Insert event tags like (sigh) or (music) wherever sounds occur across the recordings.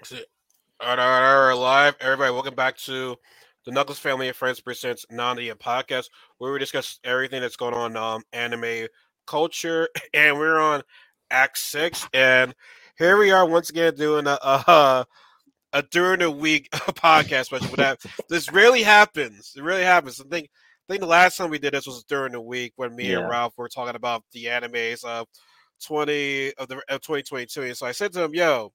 All right, all right, all right, live. Everybody, welcome back to the Knuckles Family and Friends presents Nani and podcast, where we discuss everything that's going on um anime culture, (laughs) and we're on Act Six, and here we are once again doing a a, (laughs) a during the week (laughs) podcast special. But that this really happens. It really happens. I think I think the last time we did this was during the week when me Yeah. and Ralph were talking about the animes of twenty of the of twenty twenty two, and so I said to him, "Yo."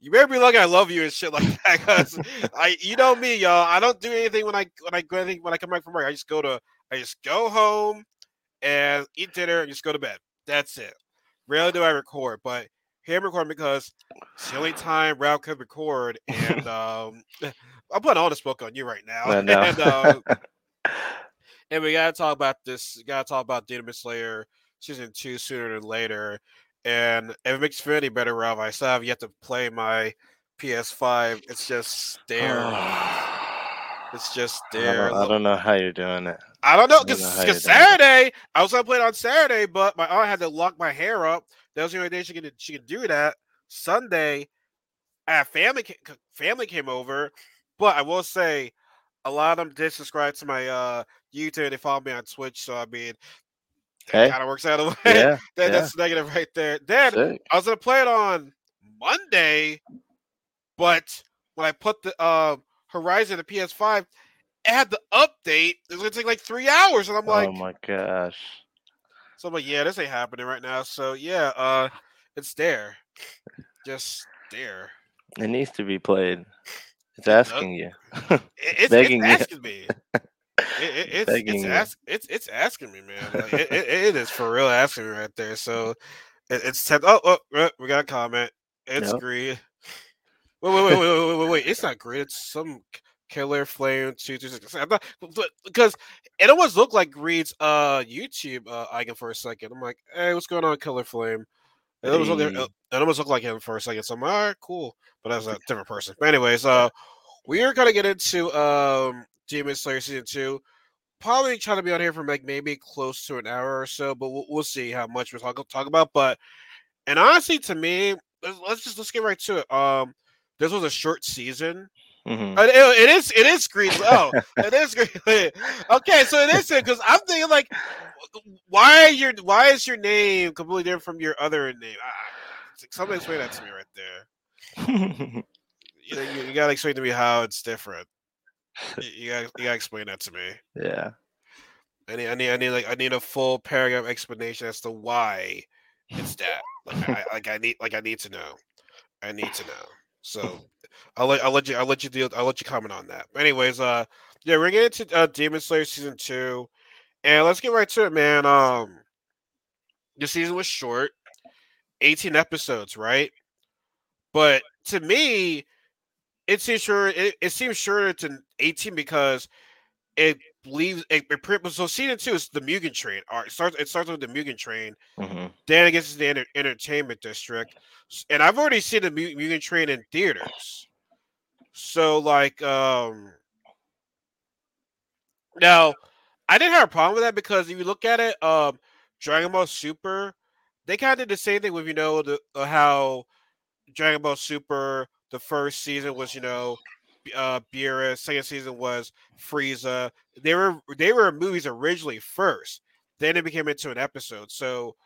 You better be lucky I love you and shit like (laughs) that. Cause I, you know me, y'all. I don't do anything when I when I go anything when I come back from work. I just go to I just go home and eat dinner and just go to bed. That's it. Rarely do I record, but here I'm recording because it's the only time Ralph could record. And (laughs) um, (laughs) I'm putting all this book on you right now. I know. and, um, and we gotta talk about this. We gotta talk about Demon Slayer season two sooner than later. And if it makes you feel any better, Ralph, I still have yet to play my PS5. It's just there. (sighs) It's just I there. don't, I don't know how you're doing it. I don't know because know how you're doing it. Saturday I was gonna play it on Saturday, but my aunt had to lock my hair up. That was the only day she could she could do that. Sunday, I had family family came over, but I will say a lot of them did subscribe to my uh YouTube. They follow me on Twitch, so I mean, Hey, kind of works out a way. yeah, (laughs) that, yeah. That's negative right there. Then sick. I was gonna play it on Monday, but when I put the uh, Horizon the PS5, it had the update. It was gonna take like three hours, and I'm like, oh my gosh. so I'm like, yeah, this ain't happening right now. So yeah, uh, it's there, just there. It needs to be played. It's asking you. (laughs) It, it's, Begging you. it's asking me. (laughs) It, it, it's it's, ask, it's it's asking me, man. Like, it, it, is for real asking me right there. So it, it's temp- oh, oh uh, we got a comment. It's Yep. green. Wait, wait, wait, wait, wait, wait, wait, wait. It's not green. It's some killer flame two two six. I'm not but- because it almost looked like Greed's uh YouTube uh, icon for a second. I'm like, hey, what's going on, Killer Flame? It almost, looked, it almost looked like him for a second. So I'm like, all right, cool. But that's a (laughs) different person. But anyways, uh, we are gonna get into um Demon Slayer season two. Probably trying to be on here for like maybe close to an hour or so, but we'll, we'll see how much we're talking talk about. But and honestly, to me, let's, let's just let's get right to it. Um, this was a short season. Mhm. Uh, It, it is it is green. Oh, (laughs) it is green. (laughs) Okay, so it is because I'm thinking like, why your why is your name completely different from your other name? Ah, somebody explain that to me right there. (laughs) You, you, you gotta explain to me how it's different. (laughs) You, gotta you gotta explain that to me. yeah. I need I need I need like I need a full paragraph explanation as to why it's that. Like I (laughs) like I need like I need to know. I need to know. So I'll let I'll let you I'll let you deal I'll let you comment on that. But anyways, uh yeah, we're getting to uh, Demon Slayer season two. And let's get right to it, man. Um the season was short. 18 episodes, right? But to me, it seems sure it, it seems it's an 18 because it leaves it, it pre- so season two is the Mugen train. All right, it starts it starts with the Mugen train. Mhm. Then it gets to the enter- entertainment district, and I've already seen the Mu- Mugen Train in theaters. So like, um, now I didn't have a problem with that because if you look at it, um, Dragon Ball Super, they kind of did the same thing with you know the uh, how Dragon Ball Super the first season was you know uh Beerus, second season was Frieza. They were they were movies originally first, then it became into an episode. So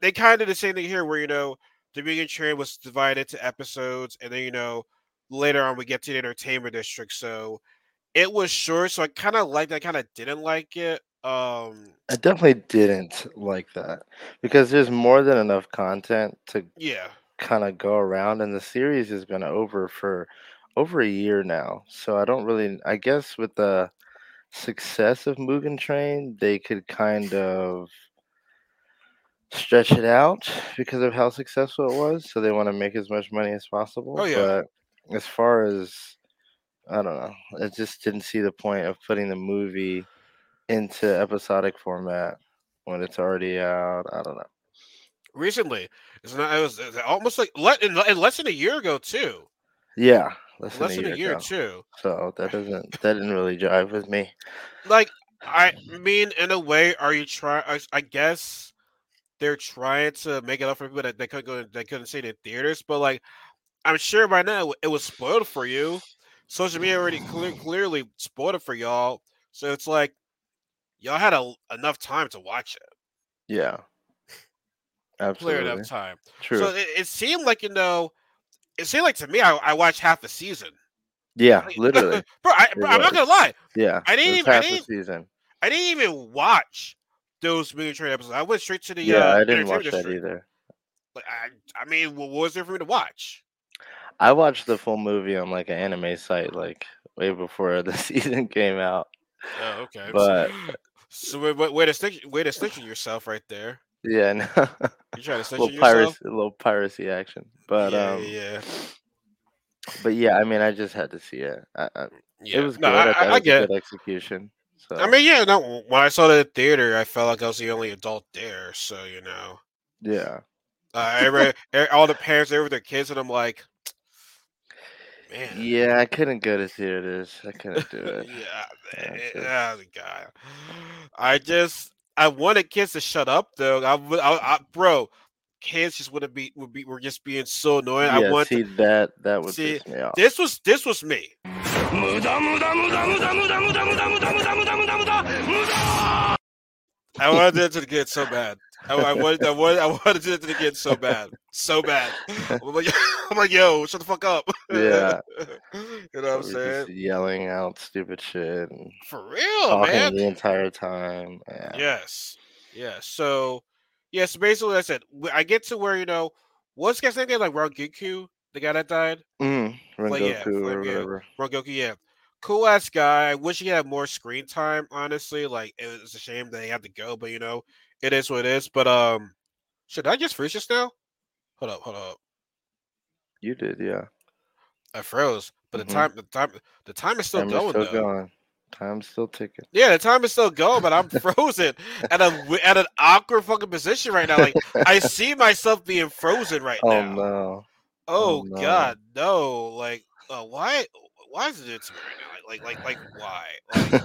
they kind of did the same thing here, where you know the Mugen Train was divided into episodes, and then you know later on we get to the entertainment district. So it was short, so I kind of liked. it, I kind of didn't like it. Um, I definitely didn't like that because there's more than enough content to yeah, kind of go around, and the series has been over for over a year now. So I don't really. I guess with the success of Mugen Train, they could kind of stretch it out because of how successful it was. So they want to make as much money as possible. Oh, yeah. But as far as I don't know, I just didn't see the point of putting the movie into episodic format when it's already out. I don't know. Recently it's not. It was it was almost like le- in, in less than a year ago too. Yeah, less, Less than a year, ago. too. So that doesn't that didn't really jive with me. Like I mean, in a way, are you trying? I, I guess they're trying to make it up for people that they couldn't go, they couldn't see it in theaters. But like, I'm sure by now it was spoiled for you. Social media already clear, clearly spoiled it for y'all. So it's like y'all had a, enough time to watch it. Yeah. Clear Absolutely. enough time. True. So it, it seemed like you know, it seemed like to me I, I watched half the season. yeah, Like, literally. (laughs) bro, I, I'm not gonna lie. Yeah. I didn't even- I half the didn't- season. I didn't even watch those Train episodes. I went straight to the Yeah, uh, I didn't watch that either. Like, I, I mean, what was there for me to watch? I watched the full movie on like an anime site like way before (laughs) the season came out. Oh, okay. But- (gasps) so way, way to stick, way to snitching yourself right there. Yeah, no. You trying to (laughs) snitch little piracy, a little piracy action. But yeah, um, yeah, but yeah, I mean, I just had to see it. I, I, yeah. It was no, good. I, I, I, get. good execution. So I mean, yeah. No, when I saw it at the theater, I felt like I was the only adult there. So you know, yeah, uh, (laughs) everybody, e- all the parents there with their kids, and I'm like, man, yeah, I couldn't go to theaters. I couldn't do it. (laughs) yeah, Yeah, man, so- oh, God. I just I wanted kids to shut up though. I, would- I, I bro, kids just wouldn't be would be were just being so annoying. I yeah, want see that that would see, piss me off. this was this was me. I wanted it to get so bad. I, I wanted I wanted I wanted it to get so bad, so bad. (laughs) I'm like, (laughs) I'm like, yo, shut the fuck up. Yeah. (laughs) you know what I'm saying? yelling out stupid shit For real, man. the entire time. Yeah. Yes. Yeah. So, yeah. So basically, that's it. I get to where you know, what's the guy's name? again? Like Rangoku, the guy that died. Mm, Like, yeah, Rengoku or like, yeah. whatever. Yeah. Cool ass guy. I wish he had more screen time. Honestly, like it was a shame that he had to go, but you know, it is what it is. But um, should I just freeze just now? Hold up, hold up. You did, yeah. I froze, but Mhm. the time, the time, the time is still Time is going still though. going. Time's still ticking. Yeah, the time is still going, but I'm (laughs) frozen at a at an awkward fucking position right now. Like I (laughs) see myself being frozen right Oh now. no. Oh, Oh, no. God, no! Like, uh, why? Why is it doing to me right now? Like, like, like, (laughs) like why? Like,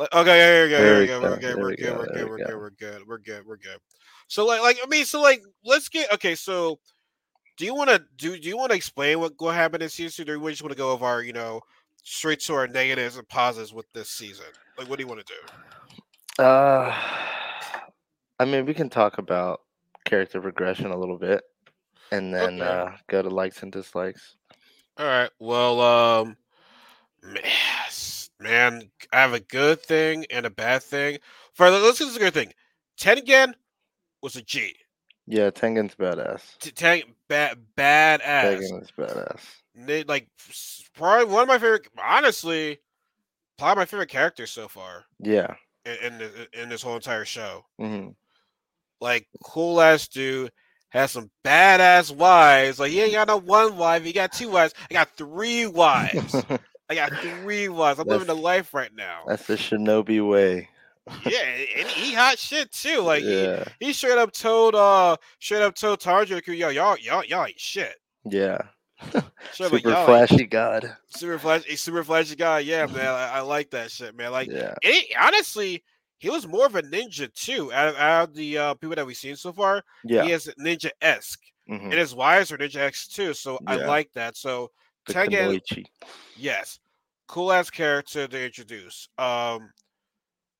okay, here we go, There here we we go, go, we're good, we're good, we're good, we we're good, we're good, we're good, we're good. So, like, like, I mean, so, like, let's get okay. So, do you want to do? Do you want to explain what what happened in season two, or we just want to go over our, you know, straight to our negatives and positives with this season? Like, what do you want to do? Uh, I mean, we can talk about character progression a little bit, and then Okay. uh, go to likes and dislikes. All right. Well, um, yes, man, I have a good thing and a bad thing. For let's get this good thing. Tengen was a G. Yeah, Tengen's badass. T- Ten, bad, badass. Tengen is badass. They, like probably one of my favorite. Honestly, probably my favorite character so far Yeah. in in, the, in this whole entire show. hmm Like cool ass dude. Has some badass wives. Like, he ain't got no one wife. He got two wives. I got three (laughs) wives. I got three wives. I'm living the That's- life right now. That's the shinobi way. yeah, and he hot shit too. Like he, yeah. he straight up told uh straight up told Tanjiro, yo, y'all y'all y'all ain't shit. Yeah. (laughs) Up like, Super flashy god. super flashy, a super flashy guy. Yeah, man. I, I like that shit, man. Like Yeah. it, honestly, he was more of a ninja too. Out of, out of the uh, people that we've seen so far, Yeah. he is ninja esque. mhm. And his wives are ninja X too. So I like that. So Tengen, yes. Cool ass character to introduce. Um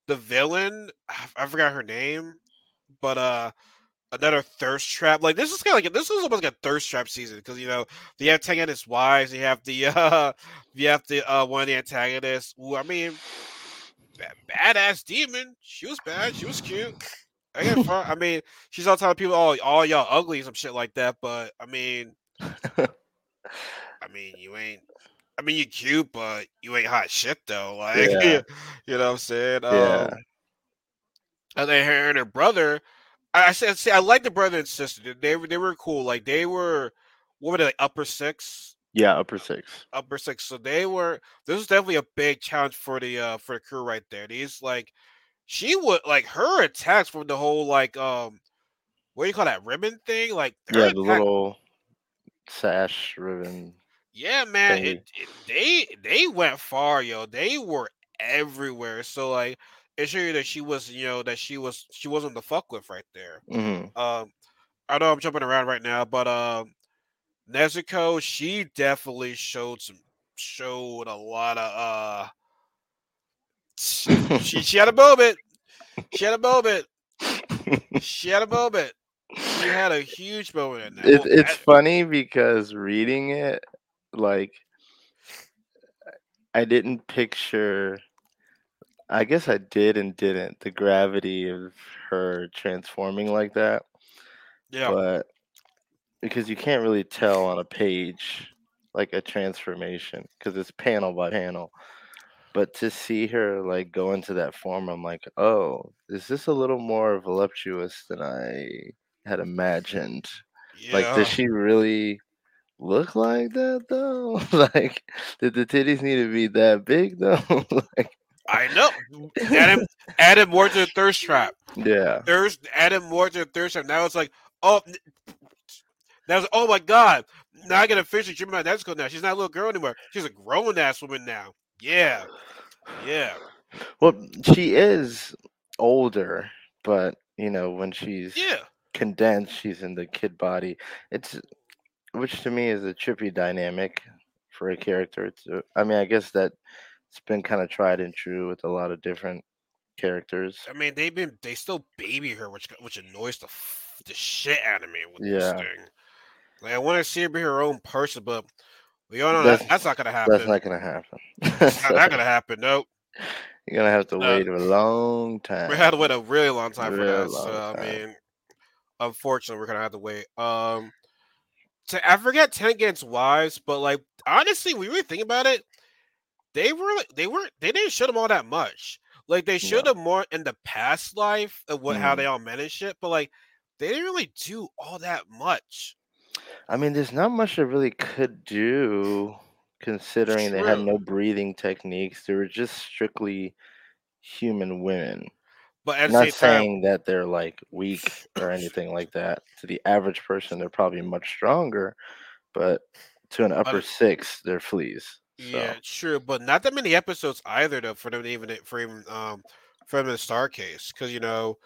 the villain, (sighs) I forgot her name, but uh another thirst trap. Like this is kind of like this is almost like a thirst trap season because you know you have Tengen and his wives, you have the uh (laughs) you have the uh one of the antagonists. Who I mean, bad, badass demon. She was bad. She was cute. I. (laughs) I mean, she's all telling people, "Oh, all y'all ugly," some shit like that. But I mean, (laughs) I mean, you ain't. I mean, you're cute, but you ain't hot shit though. Like, Yeah. (laughs) you know what I'm saying? Yeah. Um, and then her and her brother. I, said, see, I like the brother and sister. They- were they were cool. Like they were, what were they like upper six, Yeah, upper six. upper six. So they were. This was definitely a big challenge for the uh for the crew right there. These like, she would like her attacks from the whole like um, what do you call that ribbon thing? Like her Yeah, the attack- little sash ribbon. Yeah, man, it, it, they they went far, yo. They were everywhere. So like, it showed you that she was, you know, that she was she wasn't the fuck with right there. hmm Um, I know I'm jumping around right now, but um, Nezuko, she definitely showed some showed a lot of uh (laughs) she she had a moment. She had a moment. She had a moment. She had a huge moment in that. It, it's funny because reading it, like, I didn't picture. I guess I did and didn't the gravity of her transforming like that, yeah. but because you can't really tell on a page like a transformation because it's panel by panel. But to see her like go into that form, I'm like, oh, is this a little more voluptuous than I had imagined? yeah. Like, does she really look like that though? (laughs) like, did the titties need to be that big though? (laughs) like, I know. Add him add him more to the thirst trap. yeah, Thirst add him more to the thirst trap. Now it's like, oh now it's oh my god. Now I gotta officially dream about Nezuko now. She's not a little girl anymore. She's a grown ass woman now. Yeah. Yeah. well, she is older, but you know, when she's Yeah. condensed, she's in the kid body. It's which to me is a trippy dynamic for a character. A- I mean, I guess that it's been kind of tried and true with a lot of different characters. I mean, they've been they still baby her, which which annoys the the shit out of me with Yeah. this thing. Like I want to see her be her own person, but we all know That's- that's not gonna happen. That's not gonna happen. That's not, not gonna (laughs) happen. Nope. You're gonna have to No. wait a long time. We had to wait a really long time for that. So I mean, unfortunately, we're gonna have to wait. Um, to, I forget Tengen's wives, but like honestly, when you really think about it, they were they were they didn't show them all that much. Like they showed No. them more in the past life of what how Mhm. they all managed it, but like they didn't really do all that much. I mean, there's not much they really could do considering they had no breathing techniques. They were just strictly human women. But at the not same time, saying that they're like weak or anything like that. To the average person, they're probably much stronger, but to an upper it- six, they're fleas. So, yeah, true, but not that many episodes either, though, for them to even for even um for them to star case, because you know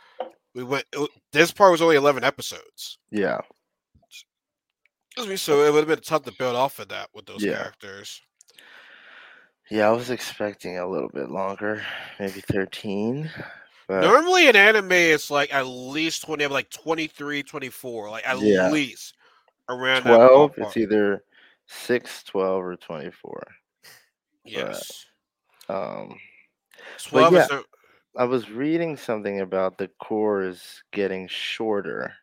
we went it this part was only eleven episodes. yeah. So it would have been tough to build off of that with those Yeah. characters. Yeah, I was expecting a little bit longer, maybe 13. But Normally in anime, it's like at least 20, like 23, 24, like at Yeah. least around 12, that it's either 6, 12, or 24. Yes. Um, 12 yeah. is the, I was reading something about the cours getting shorter.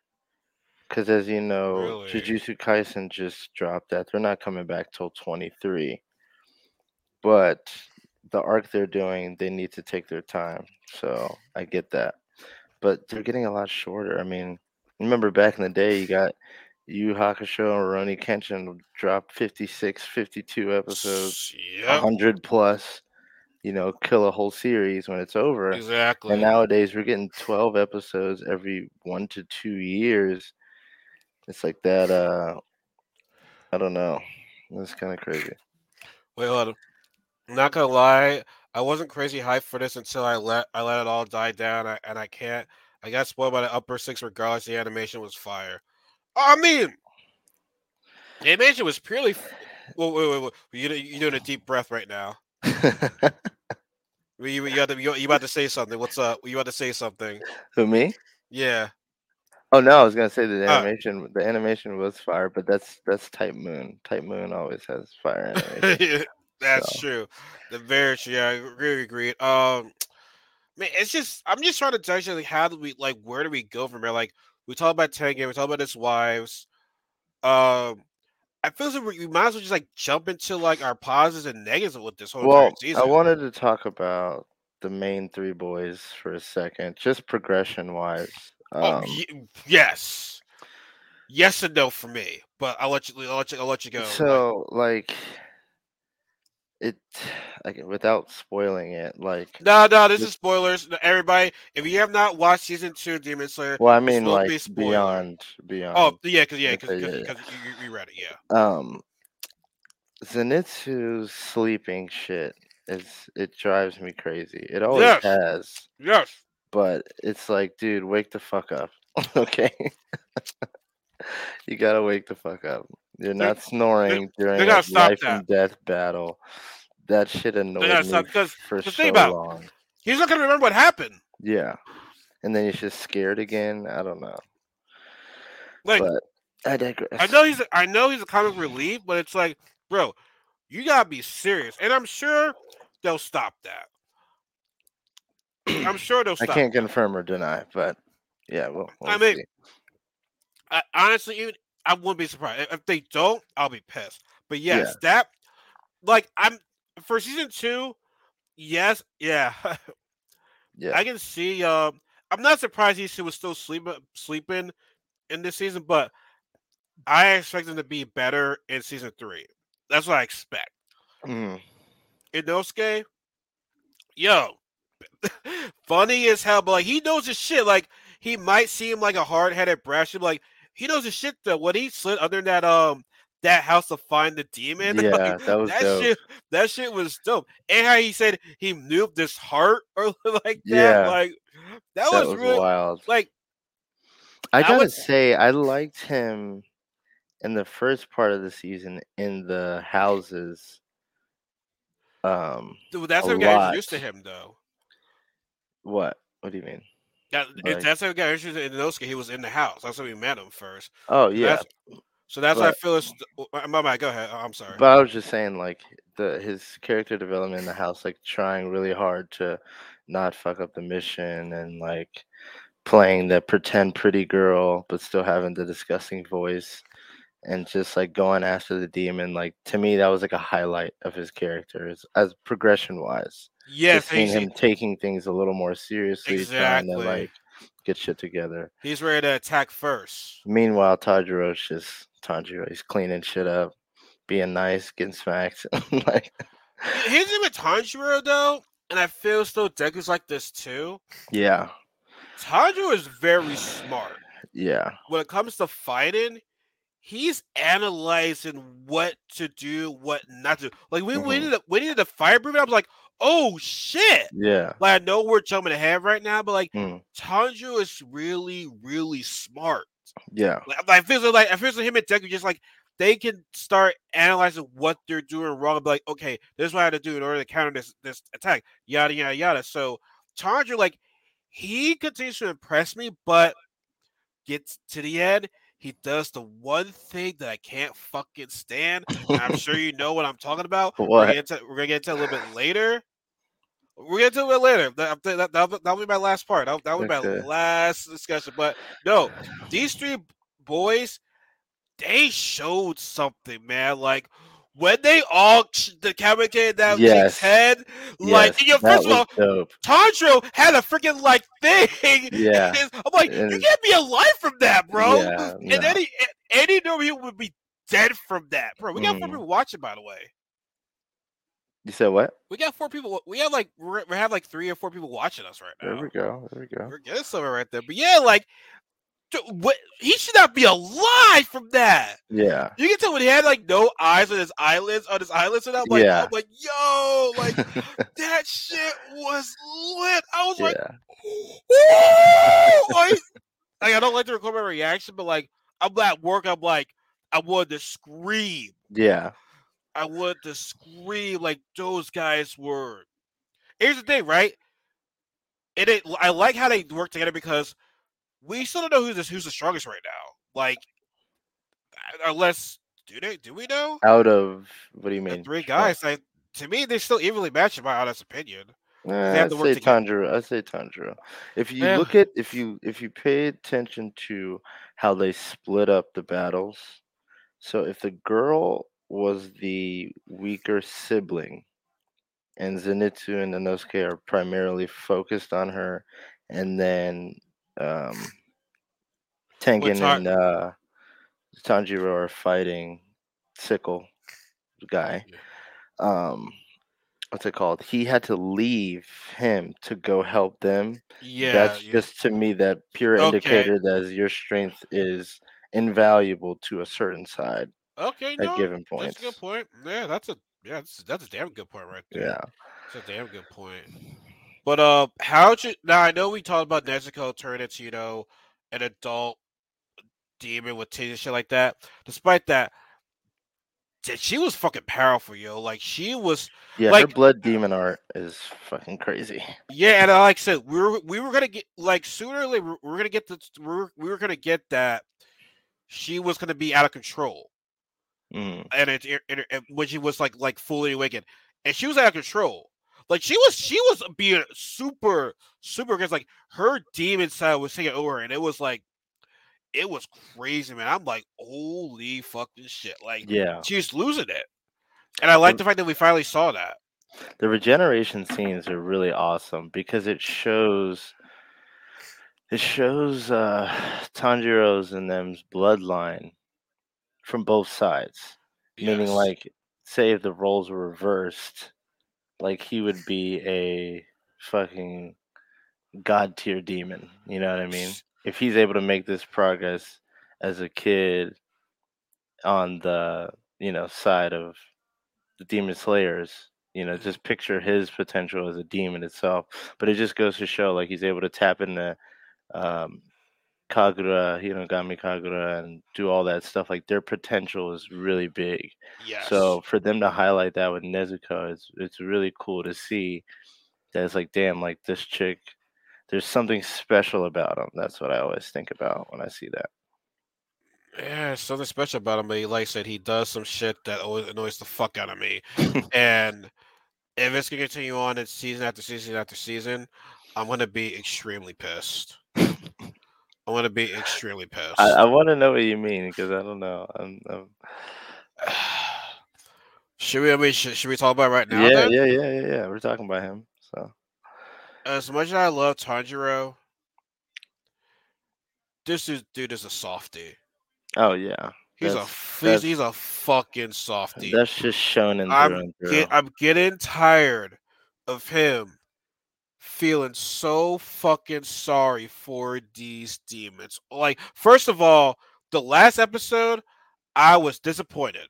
Because as you know, Really? Jujutsu Kaisen just dropped that. They're not coming back till 23. But the arc they're doing, they need to take their time. So I get that. But they're getting a lot shorter. I mean, remember back in the day, you got Yu Hakusho and Rurouni Kenshin would drop 56, 52 episodes, Yep, 100 plus, you know, kill a whole series when it's over. exactly. And nowadays we're getting 12 episodes every one to two years. It's like that. Uh, I don't know. That's kind of crazy. Wait, hold on. Not gonna lie, I wasn't crazy hyped for this until I let I let it all die down, I, and I can't. I got spoiled by the upper six. Regardless, the animation was fire. I mean, the animation was purely. f- Wait, wait, wait. You you doing a deep breath right now? (laughs) You you, to, you you about to say something? What's up? You about to say something? Who me? Yeah. Oh no, I was gonna say the Ah. animation. the animation was fire, but that's that's Type Moon. Type Moon always has fire (laughs) animation. That's So. true. The very true. Yeah, I really agreed. Um, man, it's just I'm just trying to judge like how do we like where do we go from here? Like we talk about Tengen, we talk about his wives. Um, I feel like we, we might as well just like jump into like our positives and negatives with this whole well, season. I wanted to talk about the main three boys for a second, just progression wise. oh, Um, ye- yes, yes and no for me. But I'll let you. I'll let you. I'll let you go. So like it, (sighs) like without spoiling it, like no, no, this is spoilers. Everybody, if you have not watched season two of Demon Slayer, well, I mean will be like beyond beyond. Oh yeah, because yeah, because yeah, you, you read it, yeah. um Zenitsu's sleeping shit is it drives me crazy. It always Yes. has, Yes, but it's like, dude, wake the fuck up. (laughs) okay. (laughs) you gotta wake the fuck up. You're They're- not snoring during gotta a life and death battle. That shit annoyed me stop, 'cause for the so about- long. He's not gonna remember what happened. Yeah, and then he's just scared again. I don't know, Like but I digress. I know he's I know he's a comic relief, but it's like, bro, you gotta be serious. And I'm sure they'll stop that. I'm sure they'll (clears throat) stop. I can't confirm or deny, but yeah, well, I we'll I mean. I, honestly, even I wouldn't be surprised if they don't. I'll be pissed. But yes, that like I'm for season two. Yes, yeah, (laughs) yeah, I can see. Um, I'm not surprised he was still sleeping sleeping in this season, but I expect him to be better in season three. That's what I expect. Mhm. Inosuke, yo, (laughs) funny as hell, but like he knows his shit. Like he might seem like a hard headed brash, but like he knows his shit though. When he slid under that um that house to find the demon, (laughs) yeah, like, that was that dope. shit that shit was dope. And how he said he nuked this heart (laughs) or like that. Yeah. Like that, that was, was really wild. like I gotta would- say, I liked him in the first part of the season in the houses. Um, dude, that's what how we got lot. introduced to him though. what? What do you mean? That, Like- that's how we got introduced to Inosuke. He was in the house. That's how we met him first. Oh yeah, That's- So that's why I feel it's. Uh, my bad. Go ahead. I'm sorry. but I was just saying, like the his character development in the house, like trying really hard to not fuck up the mission and like playing the pretend pretty girl, but still having the disgusting voice. And just like going after the demon, like to me, that was like a highlight of his character as, as progression wise. Just seeing him taking things a little more seriously, trying Exactly. to like get shit together. he's ready to attack first. Meanwhile, Tanjiro's just Tanjiro. He's cleaning shit up, being nice, getting smacked. (laughs) like, Here's the with Tanjiro though, and I feel still Deku's like this too. yeah, Tanjiro is very smart yeah, when it comes to fighting. He's analyzing what to do, what not to. do. Like we we Mhm. needed we needed a fire breathing. I was like, oh shit! yeah. Like I know we're jumping ahead right now, but like Mm, Tanjiro is really really smart. yeah, Like, I feel like I feel like him and Deku just like they can start analyzing what they're doing wrong and be like, okay, this is what I had to do in order to counter this this attack, yada yada yada. So Chandra, like, he continues to impress me, but gets to the end, he does the one thing that I can't fucking stand. (laughs) and I'm sure you know what I'm talking about. (laughs) We're gonna, get to, we're gonna get to a little bit later. We're gonna do it later. That, that, that, that'll be my last part. That, that will be Okay. my last discussion. But no, these three boys, they showed something, man. Like when they all ch- decapitated that Yes. chick's head, like yes, you know, first of all, dope. Tanjiro had a freaking like thing. (laughs) Yeah, I'm like, you and- can't be alive from that, bro. Yeah, and no. then he, and he knew he would be dead from that, bro. We got four Mhm. people watching, by the way. You said what? We got four people. We have like we're, have like three or four people watching us right now. There we go. There we go. We're getting somewhere right there. But yeah, like what he should not be alive from that. Yeah, You can tell when he had like no eyes on his eyelids on his eyelids, and I'm like, Yeah. I'm like, yo, like (laughs) that shit was lit. I was like, yeah, Woo! (laughs) like, like, I don't like to record my reaction, but like I'm at work, I'm like, I wanted to scream. yeah, I wanted to scream like those guys were. Here's the thing, right? And it, I like how they work together because we still don't know who's the, who's the strongest right now. Like, unless do they? Do we know Out of what do you the mean? three strong? guys? Like, to me, they're still evenly matched, in my honest opinion. Work say. Tanjiro. I'd say Tanjiro. If you look at if you if you pay attention to how they split up the battles, so if the girl was the weaker sibling, and Zenitsu and Inosuke are primarily focused on her, and then um, Tengen Tan- and uh, Tanjiro are fighting Sickle guy. Um, what's it called? He had to leave him to go help them. Yeah, That's yeah. just to me that pure Okay. indicator that your strength is invaluable to a certain side okay. at No, given that's a good point. Yeah, that's a yeah, that's, that's a damn good point right there. Yeah. That's a damn good point. But uh, how you now? I know we talked about Nezuko turning into you know an adult demon with titties and shit like that. Despite that, she was fucking powerful, yo. Like she was, Yeah, her blood demon art is fucking crazy. (laughs) yeah. And like I said, we were we were gonna get like sooner or later we're gonna get the we were, we were gonna get that she was gonna be out of control, Mm. and it, it, it- it- when she was like like fully awakened, and she was out of control. Like she was she was being super super because like her demon side was taking over, and it was like it was crazy, man. I'm like, holy fucking shit! Like Yeah, she's losing it. And I like the fact that we finally saw that. the regeneration scenes are really awesome because it shows it shows uh Tanjiro's and them's bloodline from both sides. Meaning like say if the roles were reversed, like he would be a fucking god tier demon. You know what I mean? If he's able to make this progress as a kid on the, you know, side of the demon slayers, you know, just picture his potential as a demon itself. But it just goes to show like he's able to tap into um Kagura, you Hinokami Kagura and do all that stuff. Like their potential is really big. yes. So for them to highlight that with Nezuko, it's it's really cool to see. That it's like, damn, like this chick, there's something special about him. That's what I always think about when I see that. Yeah, something special about him. But he, like I said, he does some shit that always annoys the fuck out of me. (laughs) and if it's gonna continue on in season after season after season, I'm gonna be extremely pissed. I'm gonna be extremely pissed. I, I want to know what you mean because I don't know. I'm, I'm, (sighs) should we? I mean, should, should we talk about right now? yeah, then? yeah, yeah, yeah, yeah. We're talking about him. So As much as I love Tanjiro, this is dude is a softie. oh yeah, He's a That's- f- he's, he's a fucking softie. that's just shonen through I'm. Get, I'm getting tired of him feeling so fucking sorry for these demons. Like, first of all, the last episode, I was disappointed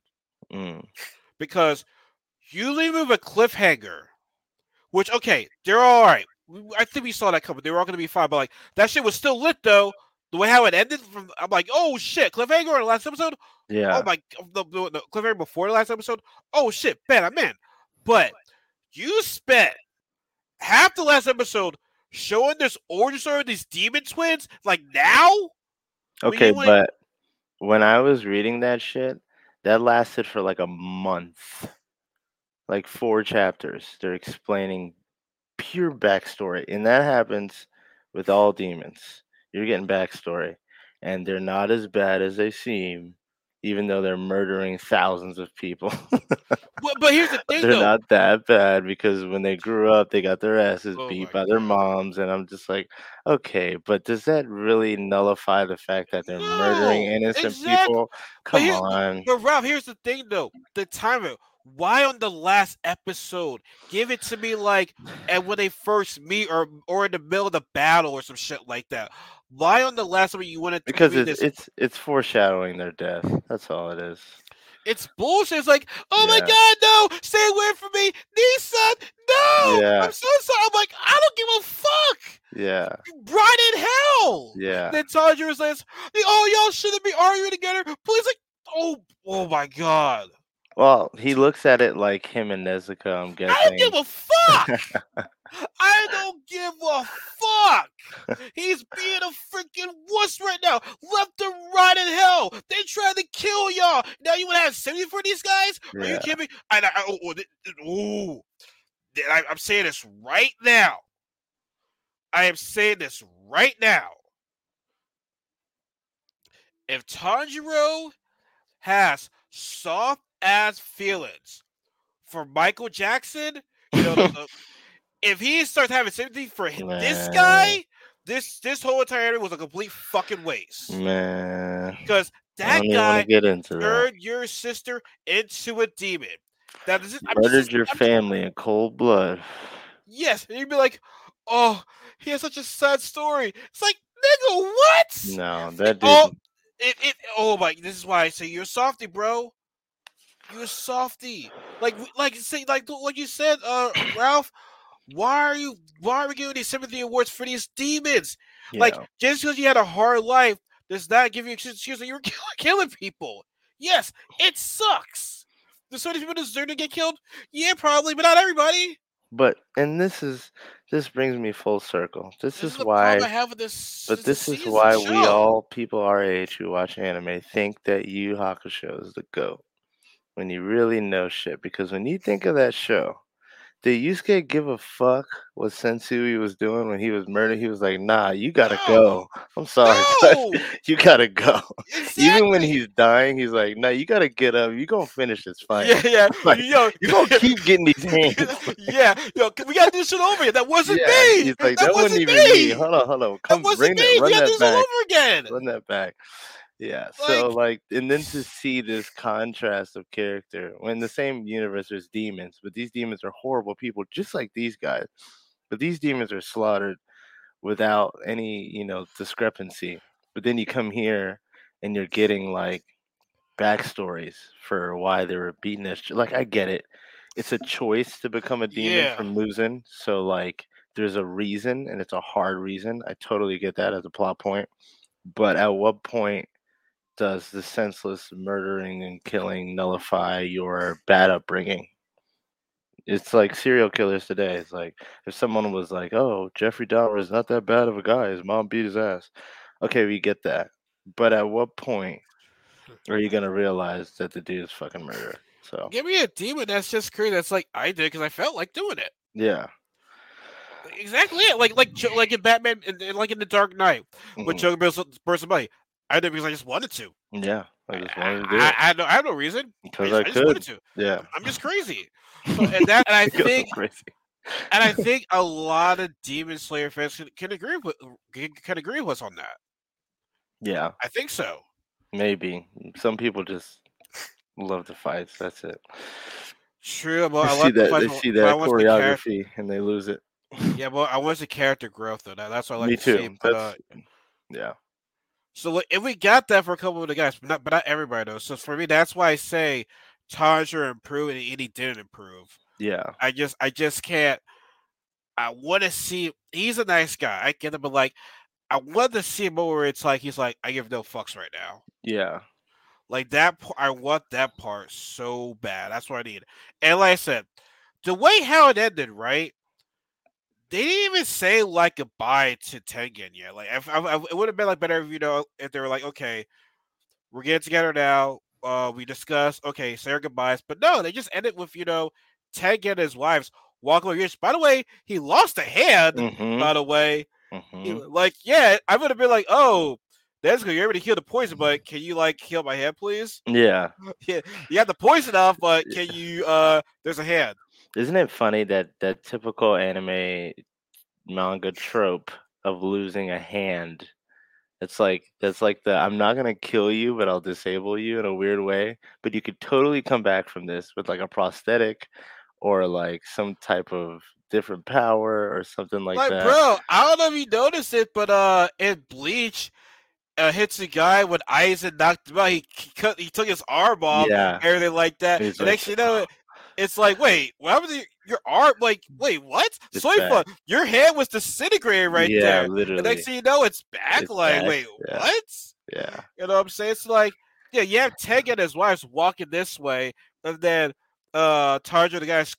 Mm, because you leave with a cliffhanger, which okay, they're all right. I think we saw that coming. They were all going to be fine, but like that shit was still lit though. The way how it ended, from I'm like, oh shit, cliffhanger in the last episode. yeah, Oh my, the, the, the cliffhanger before the last episode. Oh shit, man, I'm in. But you spent half the last episode showing this origin story of these demon twins. Like now, okay, you went- but when I was reading that shit, that lasted for like a month, like four chapters. They're explaining pure backstory, and that happens with all demons. You're getting backstory, and they're not as bad as they seem, even though they're murdering thousands of people. (laughs) but, but here's the thing they're though. not that bad because when they grew up, they got their asses Oh beat by their moms, and I'm just like, okay, but does that really nullify the fact that they're murdering innocent exact- people? Come here's- on. But Ralph, here's the thing though. The timing. Why on the last episode? Give it to me like and when they first meet or or in the middle of the battle or some shit like that. Why on the last one you wanted to Because it's, this it's it's foreshadowing their death. That's all it is. It's bullshit. It's like, oh my god, no, stay away from me, Nii-san, no. Yeah. I'm so sorry. I'm like, I don't give a fuck. Yeah, Right in hell. yeah. Then Tanjiro says, oh y'all shouldn't be arguing together. Please, like, oh, oh my god. Well, he looks at it like him and Nezuko. I'm guessing. I don't give a fuck. (laughs) I don't give a fuck. He's being a freaking wuss right now. Left and right in hell. They tried to kill y'all. Now you want to have sympathy for these guys? Are you kidding me? I, I, oh, oh, th- th- ooh. Th- I, I'm saying this right now. I am saying this right now. If Tanjiro has soft ass feelings for Michael Jackson, you know, the- (laughs) if he starts having sympathy for h- this guy, this this whole entire area was a complete fucking waste. Man, Because that don't even want guy get into that. turned your sister into a demon. That is, Murdered just- your I'm- family in cold blood. Yes, and you'd be like, "Oh, he has such a sad story." It's like, nigga, what? No, that dude. Oh, it, it, oh my! This is why I say you're softy, bro. You're softy. Like, like say, like, like you said, uh, Ralph. Why are you? Why are we giving these sympathy awards for these demons? Like, just because you had a hard life does not give you excuse that you're (laughs) kill- killing people. Yes, it sucks. Does so many people deserve to get killed? Yeah, probably, but not everybody. But and this is this brings me full circle. This, This is the why I have with this. but this is season why we all people our age who watch anime think that Yu Hakusho is the goat. When you really know shit. Because when you think of that show, did Yusuke give a fuck what Sensui was doing when he was murdered? He was like, nah, you gotta No. go. (laughs) I'm sorry, but No, (laughs) you gotta go. (laughs) Even when he's dying, he's like, nah, you gotta get up. You gonna finish this fight. yeah, yeah, Like, yo, You gonna keep getting these hands. yeah, yo, we gotta do this shit over again. That wasn't Yeah, me. He's like, that, that, wasn't wasn't even me. me. Hold on, hold on. That Come wasn't bring me. that, run we gotta do that this all back. over again. Run that back. Yeah. so Like- like, and then to see this contrast of character when the same universe there's demons, but these demons are horrible people, just like these guys. But these demons are slaughtered without any, you know, discrepancy. But then you come here and you're getting like backstories for why they were beaten as like I get it. It's a choice to become a demon Yeah. from losing. So like there's a reason and it's a hard reason. I totally get that as a plot point. But at what point does the senseless murdering and killing nullify your bad upbringing? It's like serial killers today. It's like if someone was like, "Oh, Jeffrey Dahmer is not that bad of a guy. His mom beat his ass." Okay, we get that. But at what point are you gonna realize that the dude is fucking murderer? So Give me a demon that's just crazy. That's like I did because I felt like doing it. yeah, Exactly it. Like like like in Batman, and like in the Dark Knight with mhm, Joker versus Money. I did it because I just wanted to. yeah. I just wanted to do I, it I, had no, I have no reason. I because just, I I just wanted to. Yeah, I'm just crazy. (laughs) So, and that and I think and I (laughs) think a lot of Demon Slayer fans can, can agree with can, can agree with us on that. Yeah, I think so. maybe some people just love the fights. That's it. True, but I see the that fight, they see I that want the choreography and they lose it. Yeah, but I want the character growth though. That, that's what I like Me to too. see. But, uh, yeah. So if we got that for a couple of the guys, but not but not everybody though. So for me, that's why I say Tanjiro improved and he didn't improve. Yeah. I just I just can't. I want to see. He's a nice guy. I get it, but like, I want to see him where it's like he's like I give no fucks right now. Yeah. Like that. I want that part so bad. That's what I need. And like I said, the way how it ended, right? They didn't even say like goodbye to Tengen yet. Like, I, it would have been like better if you know if they were like, okay, we're getting together now. Uh, we discussed, okay, say our goodbyes. But no, they just ended with you know Tengen and his wives walking away. By the way, he lost a hand. Mm-hmm. By the way, He- hmm like yeah, I would have been like, oh, that's good. You're able to heal the poison, but can you like heal my hand, please? Yeah. (laughs) Yeah, you have the poison off, but can you? uh There's a hand. Isn't it funny that that typical anime manga trope of losing a hand? It's like that's like the I'm not gonna kill you, but I'll disable you in a weird way. But you could totally come back from this with like a prosthetic or like some type of different power or something like, Like, that. bro, I don't know if you noticed it, but uh, in Bleach, uh, Hitsugaya when Aizen knocked him out. He, he cut, he took his arm off, yeah. everything like that. He's And like, next you know, it, it's like, wait, what happened to your, your arm? Like, wait, what? It's Soi Fon, your hand was disintegrated right yeah, there. literally. And next thing you know, it's back. It's like, back, wait, yeah. what? yeah. You know what I'm saying? It's like, yeah, you have Tengen and his wives walking this way, and then uh Tarja, the guys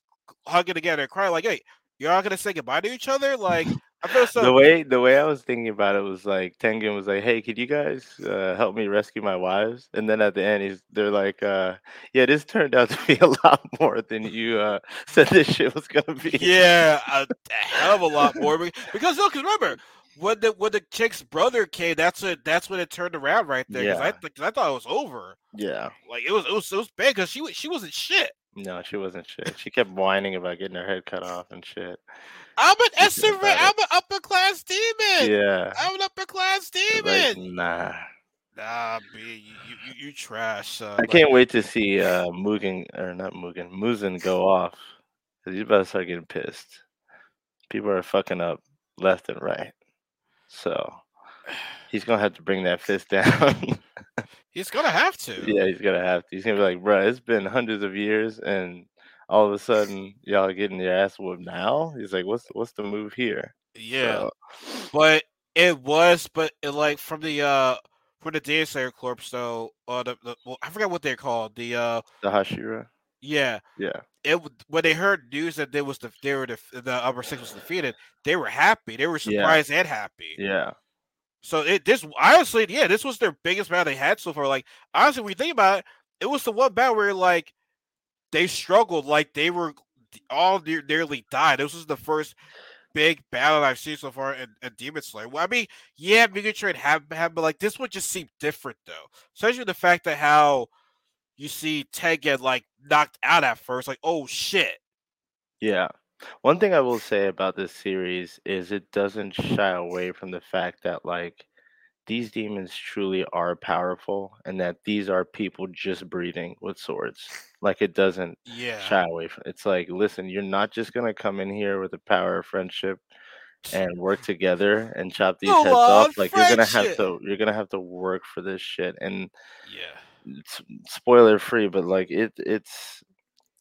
hugging together and crying, like, hey, you're not gonna say goodbye to each other? Like, I feel so the way the way I was thinking about it was like Tengen was like, "Hey, could you guys uh, help me rescue my wives?" And then at the end, he's they're like, uh, "Yeah, this turned out to be a (laughs) lot more than you uh, said this shit was gonna be." Yeah, a, (laughs) hell of a lot more because look, remember when the when the chick's brother came, that's what that's when it turned around right there. Because I 'cause I thought it was over. yeah. Like it was it was it was bad because she she wasn't shit. No, she wasn't shit. She kept whining about getting her head cut off and shit. I'm an extrovert. I'm an upper class demon. Yeah. I'm an upper class demon. Like, nah. Nah, B, you, you, you, you trash. Son. I Like, can't wait to see uh, Mugen or not Mugen, Muzan go off. Cause he's about to start getting pissed. People are fucking up left and right. So he's gonna have to bring that fist (laughs) down. He's gonna have to. yeah, he's gonna have to. He's gonna be like, bro, it's been hundreds of years, and all of a sudden y'all getting your ass whooped now. He's like, what's what's the move here? Yeah, So, but it was, but it, like from the uh from the Demon Slayer Corps though, or the, the well, I forgot what they're called. The uh the Hashira. Yeah, Yeah. it when they heard news that there was the they were the the upper six was defeated, they were happy. They were Yeah. surprised and happy. Yeah. So it this honestly, yeah, this was their biggest battle they had so far. Like honestly, when you think about it, it was the one battle where like they struggled, like they were all near, nearly died. This was the first big battle I've seen so far in, in Demon Slayer. Well, I mean, yeah, Mugen Train have had, but like this one just seemed different though. Especially the fact that how you see Ted get like knocked out at first, like oh shit. Yeah. One thing I will say about this series is it doesn't shy away from the fact that like these demons truly are powerful and that these are people just breathing with swords. Like it doesn't Yeah. shy away from it's like listen, you're not just gonna come in here with the power of friendship and work together and chop these Go heads on, off. Like you're gonna have to you're gonna have to work for this shit and Yeah. it's spoiler free, but like it it's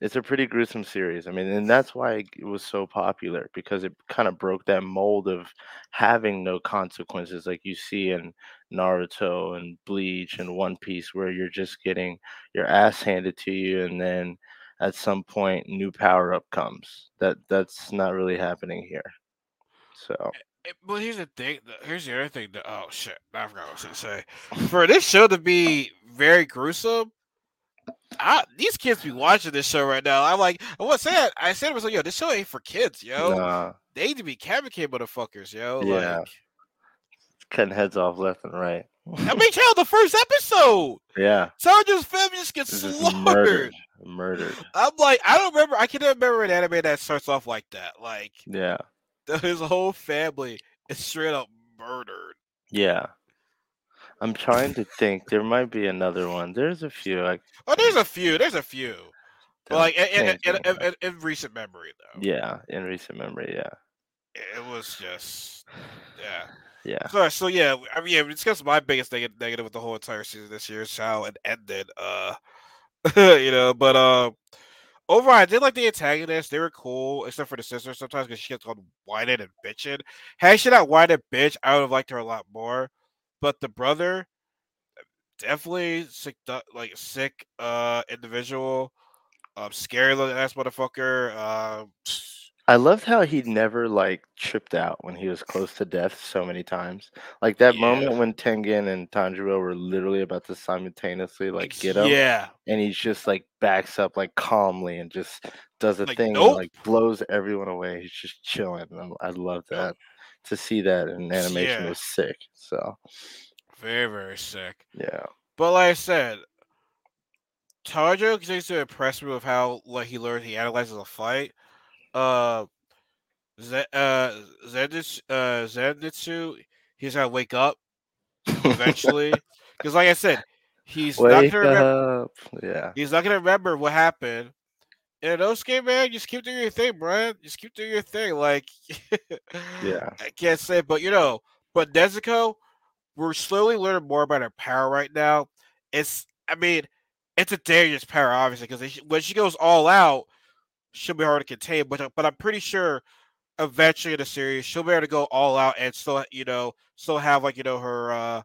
it's a pretty gruesome series. I mean, and that's why it was so popular because it kind of broke that mold of having no consequences like you see in Naruto and Bleach and One Piece where you're just getting your ass handed to you and then at some point new power up comes. That that's not really happening here. So, Eh, But here's the thing. Here's the other thing. That, oh shit! I forgot what I was gonna say. For this show to be very gruesome, I, these kids be watching this show right now. I'm like, I was saying, I said it was like, yo, this show ain't for kids, yo. nah, They need to be kamikaze motherfuckers, yo. Yeah. Like, cutting heads off left and right. I mean, hell, the first episode, Yeah, Sergeant's family just gets slaughtered. murdered. Murdered. I'm like, I don't remember. I can't remember an anime that starts off like that. Like Yeah. (laughs) his whole family is straight up murdered. Yeah. I'm trying to think. There might be another one. There's a few. Like, Oh, there's a few. There's a few. But like in, in, in, in, in, recent memory though, yeah, in recent memory, yeah, it was just yeah. yeah, So, so yeah, I mean, yeah, we discussed my biggest neg- negative with the whole entire season this year is how it ended. Uh, (laughs) you know, but uh, overall, I did like the antagonists. They were cool, except for the sister sometimes because she gets called whining and bitching. Had she not whined and bitch, I would have liked her a lot more. But the brother, definitely sick, like sick, uh, individual. Um, scary looking ass motherfucker. Um, I loved how he never like tripped out when he was close to death so many times. Like that Yeah. moment when Tengen and Tanjiro were literally about to simultaneously like get him, Yeah, and he just like backs up like calmly and just does a Like, thing and nope. like blows everyone away. He's just chilling. I love that. To see that in animation Yeah. was sick. So very very sick. yeah, But like I said, Tanjiro continues to impress me with how like he learned he analyzes a fight. Uh, Z- uh, Zenitsu, uh, Zenitsu, he's gotta wake up eventually. (laughs) Because like I said, he's not gonna remember. Yeah, He's not gonna remember what happened. Inosuke, man, just keep doing your thing, bro. Just keep doing your thing. Like, (laughs) Yeah. I can't say, but you know, but Nezuko, we're slowly learning more about her power right now. It's, I mean, it's a dangerous power, obviously, because when she goes all out, she'll be hard to contain. But but I'm pretty sure eventually in the series she'll be able to go all out and still, you know, still have like you know her uh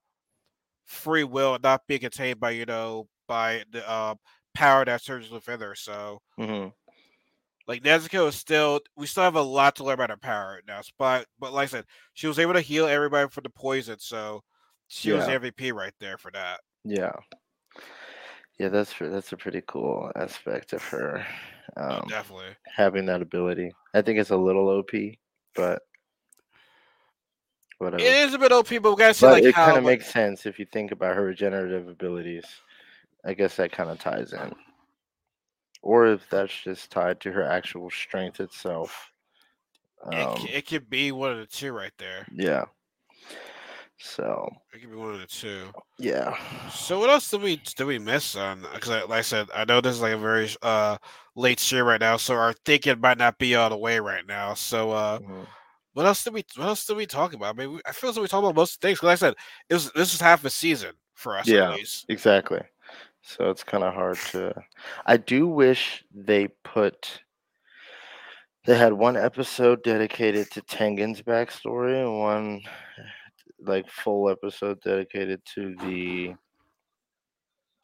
free will not being contained by you know by the uh, power that surges within her. So hmm like Nezuko is still we still have a lot to learn about her power right now. But but like I said, she was able to heal everybody from the poison, so she was Yeah. the MVP right there for that. yeah, yeah. That's that's a pretty cool aspect of her Oh, um, definitely. having that ability. I think it's a little OP, but whatever. It is a bit OP, but we gotta see but like it kind of like- makes sense if you think about her regenerative abilities. I guess that kind of ties in. Or if that's just tied to her actual strength itself. it, Um, c- it could be one of the two right there. yeah. So It could be one of the two. yeah. So what else did we did we miss on? Because like I said, I know this is like a very uh late stream right now, so our thinking might not be all the way right now. So uh Mhm. what else did we what else did we talk about? I mean, we, I feel as though we talked about most things. Like I said, it was this is half a season for us Yeah. at least. Exactly. So it's kind of hard to. I do wish they put. They had one episode dedicated to Tengen's backstory and one, like, full episode dedicated to the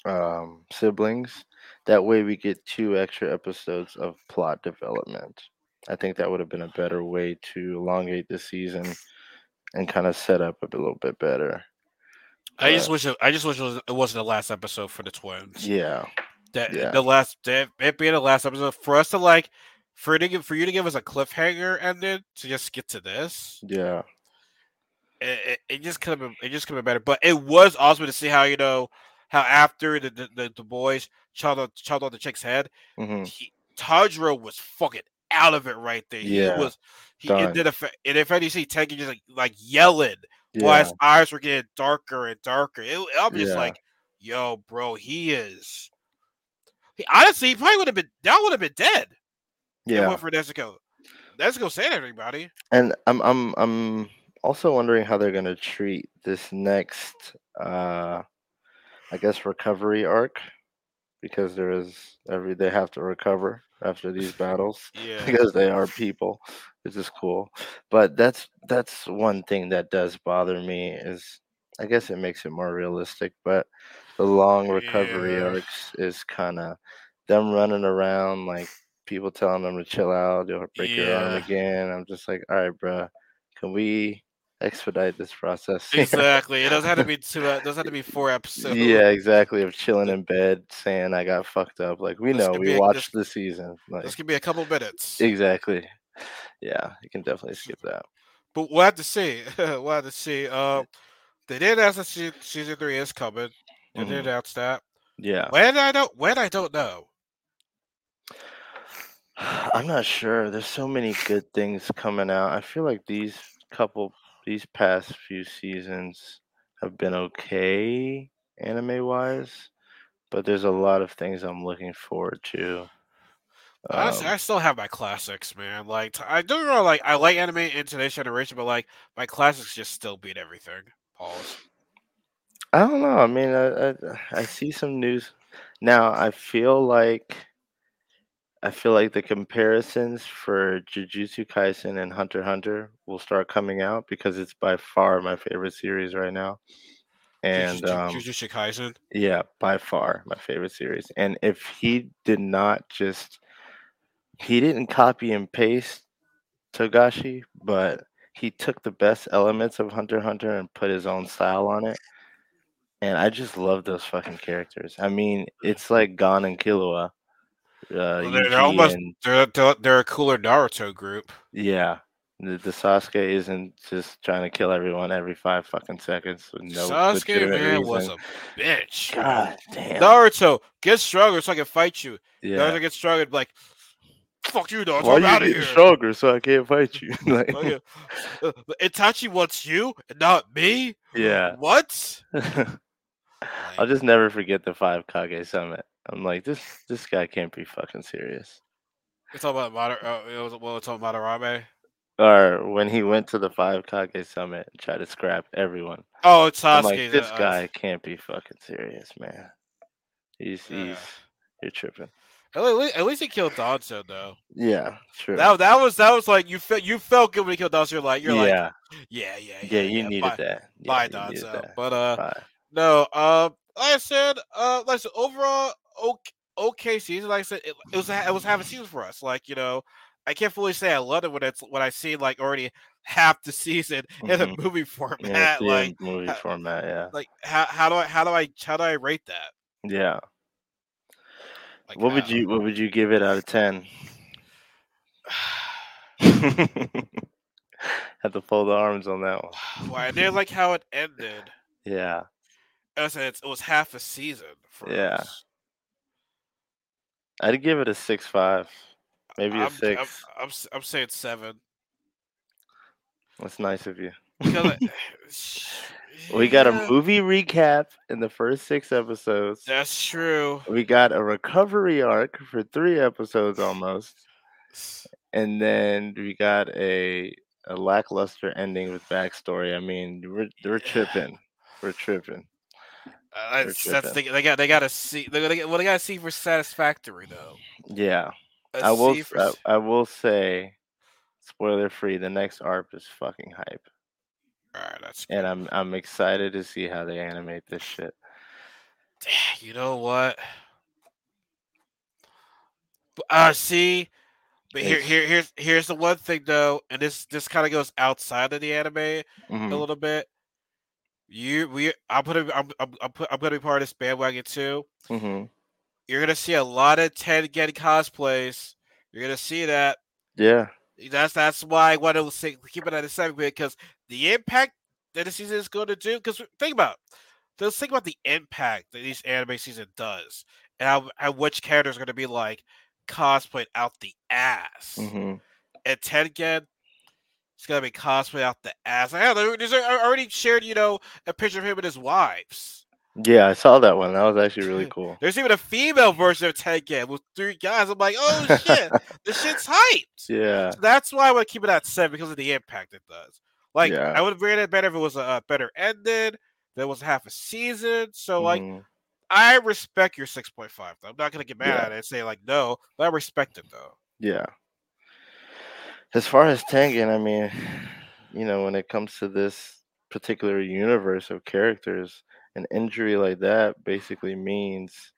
um, siblings. That way we get two extra episodes of plot development. I think that would have been a better way to elongate the season and kind of set up a little bit better. I just wish it, I just wish it, was, it wasn't the last episode for the twins. Yeah, That yeah. the last that, it being the last episode for us to like for to give, for you to give us a cliffhanger ended to just get to this. yeah, It, it, it just could have been it just could have been better. But it was awesome to see how you know how after the the, the, the boys chopped on, chopped on the chick's head, hmm he, was fucking out of it right there. Yeah, He was he done. and then and if you see Tenki just like like yelling yeah, his eyes were getting darker and darker. It, I'm just Yeah. like, yo, bro, he is. He, honestly, he probably would have been. That would have been dead. Yeah. went for Nezuko. Nezuko saved everybody. And I'm I'm I'm also wondering how they're gonna treat this next uh I guess recovery arc because there is every they have to recover after these (laughs) battles Yeah. (laughs) because they are people, which is cool. But that's that's one thing that does bother me is I guess it makes it more realistic, but the long recovery Yeah. arcs is kind of them running around like people telling them to chill out, you'll break your arm again. I'm just like, all right, bruh, can we expedite this process? (laughs) Exactly. It doesn't have to be two. It doesn't have to be four episodes. yeah, exactly. Of chilling in bed saying I got fucked up. Like we This know, we a- watched the season. Like This could be a couple minutes. exactly. Yeah, you can definitely skip that. But we'll have to see. (laughs) we'll have to see. Um, they did announce that se- season three is coming. They Mhm. did announce that. Yeah. When I don't. When I don't know. (sighs) I'm not sure. There's so many good things coming out. I feel like these couple these past few seasons have been okay anime wise, but there's a lot of things I'm looking forward to. Honestly, Um, I still have my classics, man. Like I don't know, like I like anime into this generation, but like my classics just still beat everything. Pause. I don't know. I mean, I, I I see some news now. I feel like I feel like the comparisons for Jujutsu Kaisen and Hunter Hunter will start coming out because it's by far my favorite series right now. And Jujutsu um, Jujutsu Kaisen. yeah, by far my favorite series. And if he did not just he didn't copy and paste Togashi, but he took the best elements of Hunter Hunter and put his own style on it. And I just love those fucking characters. I mean, it's like Gon and Killua. Uh, they're- they're almost- and They're, they're a cooler Naruto group. yeah, the, the Sasuke isn't just trying to kill everyone every five fucking seconds no Sasuke man was a bitch. God damn. Naruto, get stronger so I can fight you. yeah. Naruto gets stronger, like fuck you, Naruto. Why I'm you out of getting here. stronger so I can't fight you? (laughs) like, you. Uh, Itachi wants you not me. yeah. What? (laughs) I'll just never forget the five Kage summit. I'm like, this this guy can't be fucking serious. We talking about Madara, uh, it was, well, we're talking about Madarame. Or when he went to the five Kage summit and tried to scrap everyone. Oh, it's I'm Sasuke. like, this uh, guy can't be fucking serious, man. He's Yeah. he's you're tripping. At least, at least he killed Danzo though. Yeah, true. That that was that was like you felt you felt good when he killed Danzo. You're like you're like yeah, yeah yeah yeah, you needed bye, that. Yeah, Bye, that. But uh, Bye. no. Um, like I said, uh, like I said, overall, okay, okay season. Like I said, it, it was a- it was half a season for us. Like you know, I can't fully say I love it when it's when I see like already half the season (laughs) in a Mhm. movie format. Yeah, like movie uh, format, yeah. like how how do I how do I how do I rate that? Yeah. Like What would how? you what would you give it out of ten? (sighs) (laughs) Had to fold the arms on that one. (sighs) well, I did like how it ended. (laughs) Yeah. I said it's, it was half a season for Yeah. us. I'd give it a six five. Maybe a I'm, six. I'm, I'm, I'm saying seven. That's nice of you. Because I- (laughs) (sighs) We got a movie recap in the first six episodes. That's true. We got a recovery arc for three episodes almost. And then we got a a lackluster ending with backstory. I mean, we're we're tripping. We're tripping. That's, the, they got they got to see they got well they got to see for satisfactory though. Yeah. A I will for I, I will say spoiler free, the next arc is fucking hype. Alright, that's And I'm I'm excited to see how they animate this shit. you know what? Uh, see, but here, here, here's here's the one thing though, and this this kind of goes outside of the anime a Mhm, little bit. You, we, I'm gonna, I'm, I'm, I'm, put, I'm gonna be part of this bandwagon too. mhm. You're gonna see a lot of Tengen cosplays. You're gonna see that. Yeah. That's that's why I want to say, keep it at a seven because the impact that the season is going to do. Because think about, let's think about the impact that this anime season does, and how, how which characters are going to be like cosplayed out the ass. Mhm. And Tengen, it's gonna be cosplayed out the ass. I know I already shared, you know, a picture of him and his wives. Yeah, I saw that one. That was actually (laughs) really cool. There's even a female version of Tengen with three guys. I'm like, oh shit, (laughs) this shit's hyped. Yeah. So that's why I would keep it at seven because of the impact it does. Like Yeah. I would have rated it better if it was a, a better ended. There was half a season. So like mhm. I respect your six point five. though. I'm not gonna get mad Yeah. at it and say like no, but I respect it though. Yeah. As far as Tengen, I mean, you know, when it comes to this particular universe of characters, an injury like that basically means,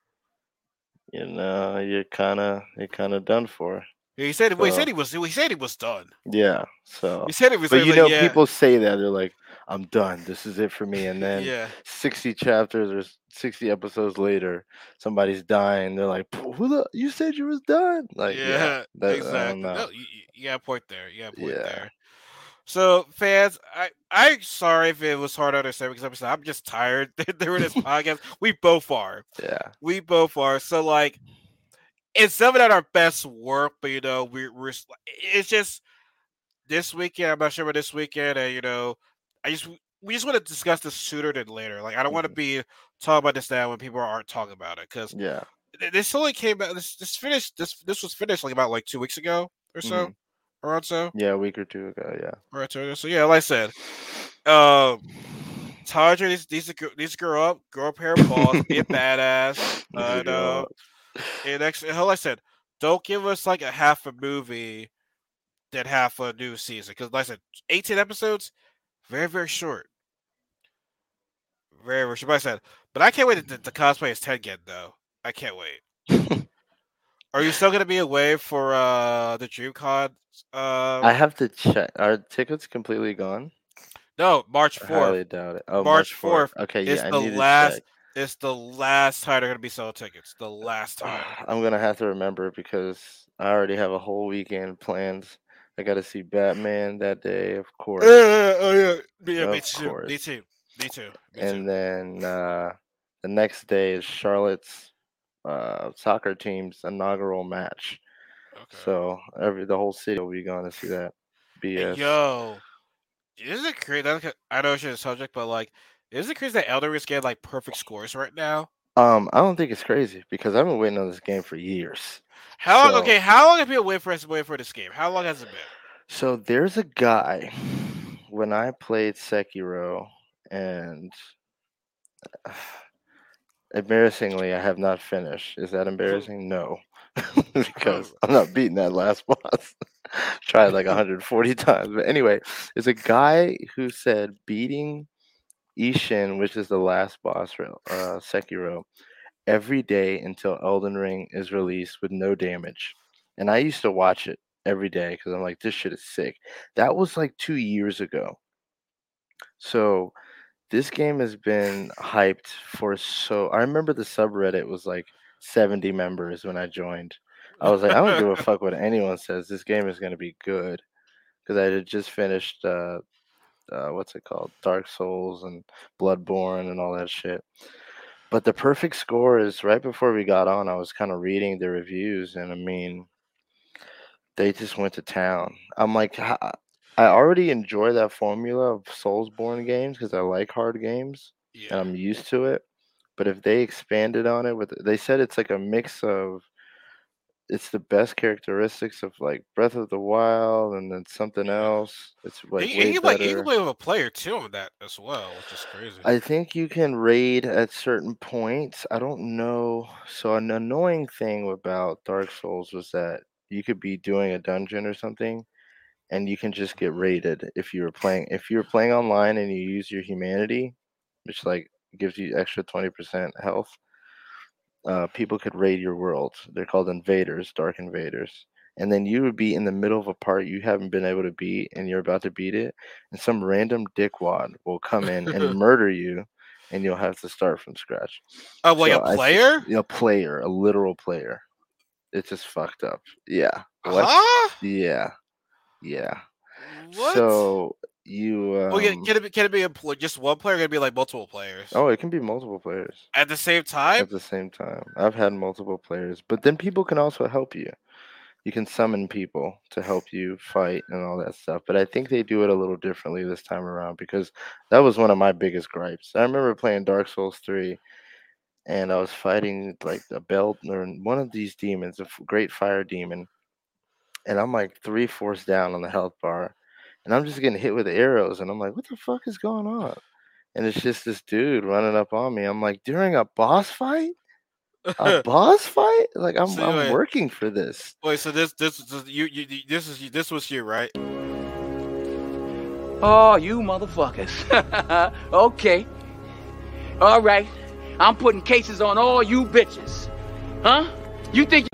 you know, you're kind of you're kind of done for. He said well, he said he was he said he was done. Yeah. So, He said it was but you know, like, yeah, people say that they're like, "I'm done. This is it for me," and (laughs) then yeah. 60 chapters or 60 episodes later, somebody's dying. They're like, "Who the? You said you was done." Like, yeah, yeah, that, exactly. No, you, you- got point there. You got point Yeah. there. So fans, I I'm sorry if it was hard to understand because I'm just, I'm just tired (laughs) during this (laughs) podcast. We both are. Yeah. We both are. So like, it's some of that our best work, but you know, we, we're it's just this weekend. I'm not sure about this weekend, and you know, I just we just want to discuss this sooner than later. Like, I don't want to Mhm. be talking about this now when people aren't talking about it because Yeah. this only came out. This this finished. This this was finished like about like two weeks ago or so, Mhm. around so. Yeah, a week or two ago. Yeah. Right, so, so yeah, like I said, um, Tadra needs, needs to needs to grow up, grow up hair balls, be a (laughs) badass. (laughs) Uh, and, uh, and next, and like I said, don't give us like a half a movie, than half a new season. Because like I said, eighteen episodes, very very short, very very short. But I said, but I can't wait to, to cosplay as Tengen though. I can't wait. (laughs) Are you still gonna be away for uh the DreamCon? Uh, I have to check. Are tickets completely gone? no, March fourth. I fourth. highly doubt it. Oh, March 4th Okay, yeah, I the to last. It's the last time they're gonna be selling tickets. The last time. (sighs) I'm gonna have to remember because I already have a whole weekend planned. I got to see Batman that day, of course, Uh, oh yeah, yeah, me too. Me too. Me too. Me and too. then uh, the next day is Charlotte's uh, soccer team's inaugural match. Okay. So every the whole city will be going to see that. Hey, BS. Yo, is it crazy? I know it's a subject, but like, is it crazy that Elder is getting like perfect scores right now? Um, I don't think it's crazy because I've been waiting on this game for years. How long? So- Okay, how long have people waited for us to wait for this game? How long has it been? So there's a guy when I played Sekiro, and (sighs) embarrassingly, I have not finished. Is that embarrassing? No, (laughs) because I'm not beating that last (laughs) boss. Tried like 140 times, but anyway, there's a guy who said beating Ishin, which is the last boss for uh, Sekiro, every day until Elden Ring is released with no damage. And I used to watch it every day because I'm like, this shit is sick. That was like two years ago. So this game has been hyped for so. I remember the subreddit was like 70 members when I joined. I was like, I don't give a fuck what anyone says. This game is gonna be good because I had just finished. Uh, uh, what's it called? Dark Souls and Bloodborne and all that shit. But the perfect score is right before we got on. I was kind of reading the reviews, and I mean, they just went to town. I'm like, I already enjoy that formula of Soulsborne games because I like hard games and I'm used to it. But if they expanded on it with, they said it's like a mix of, it's the best characteristics of like Breath of the Wild and then something else. It's like you, way play, you better. can play with a player too on that as well, which is crazy. I think you can raid at certain points. I don't know. So an annoying thing about Dark Souls was that you could be doing a dungeon or something and you can just get mm-hmm. raided if you were playing if you were playing online and you use your humanity, which like gives you extra 20% health. Uh, people could raid your world. They're called invaders, dark invaders. And then you would be in the middle of a part you haven't been able to beat, and you're about to beat it, and some random dickwad will come in and (laughs) murder you, and you'll have to start from scratch. Oh, like So a I player? A player, a literal player. It's just fucked up. Yeah. What? Huh? Yeah. Yeah. What? So you. Um, oh, yeah, can it be, can it be a just one player? Or can it be like multiple players oh, it can be multiple players. at the same time? at the same time. I've had multiple players, but then people can also help you. You can summon people to help you fight and all that stuff. But I think they do it a little differently this time around because that was one of my biggest gripes. I remember playing Dark Souls 3 and I was fighting like a belt or one of these demons, a great fire demon. And I'm like three fourths down on the health bar. And I'm just getting hit with arrows. And I'm like, what the fuck is going on? And it's just this dude running up on me. I'm like, during a boss fight? a (laughs) boss fight? Like I'm So I'm wait. working for this. Wait, so this this this you you you- this is this was you, right? Oh, you motherfuckers. (laughs) okay. All right. I'm putting cases on all you bitches. Huh? You think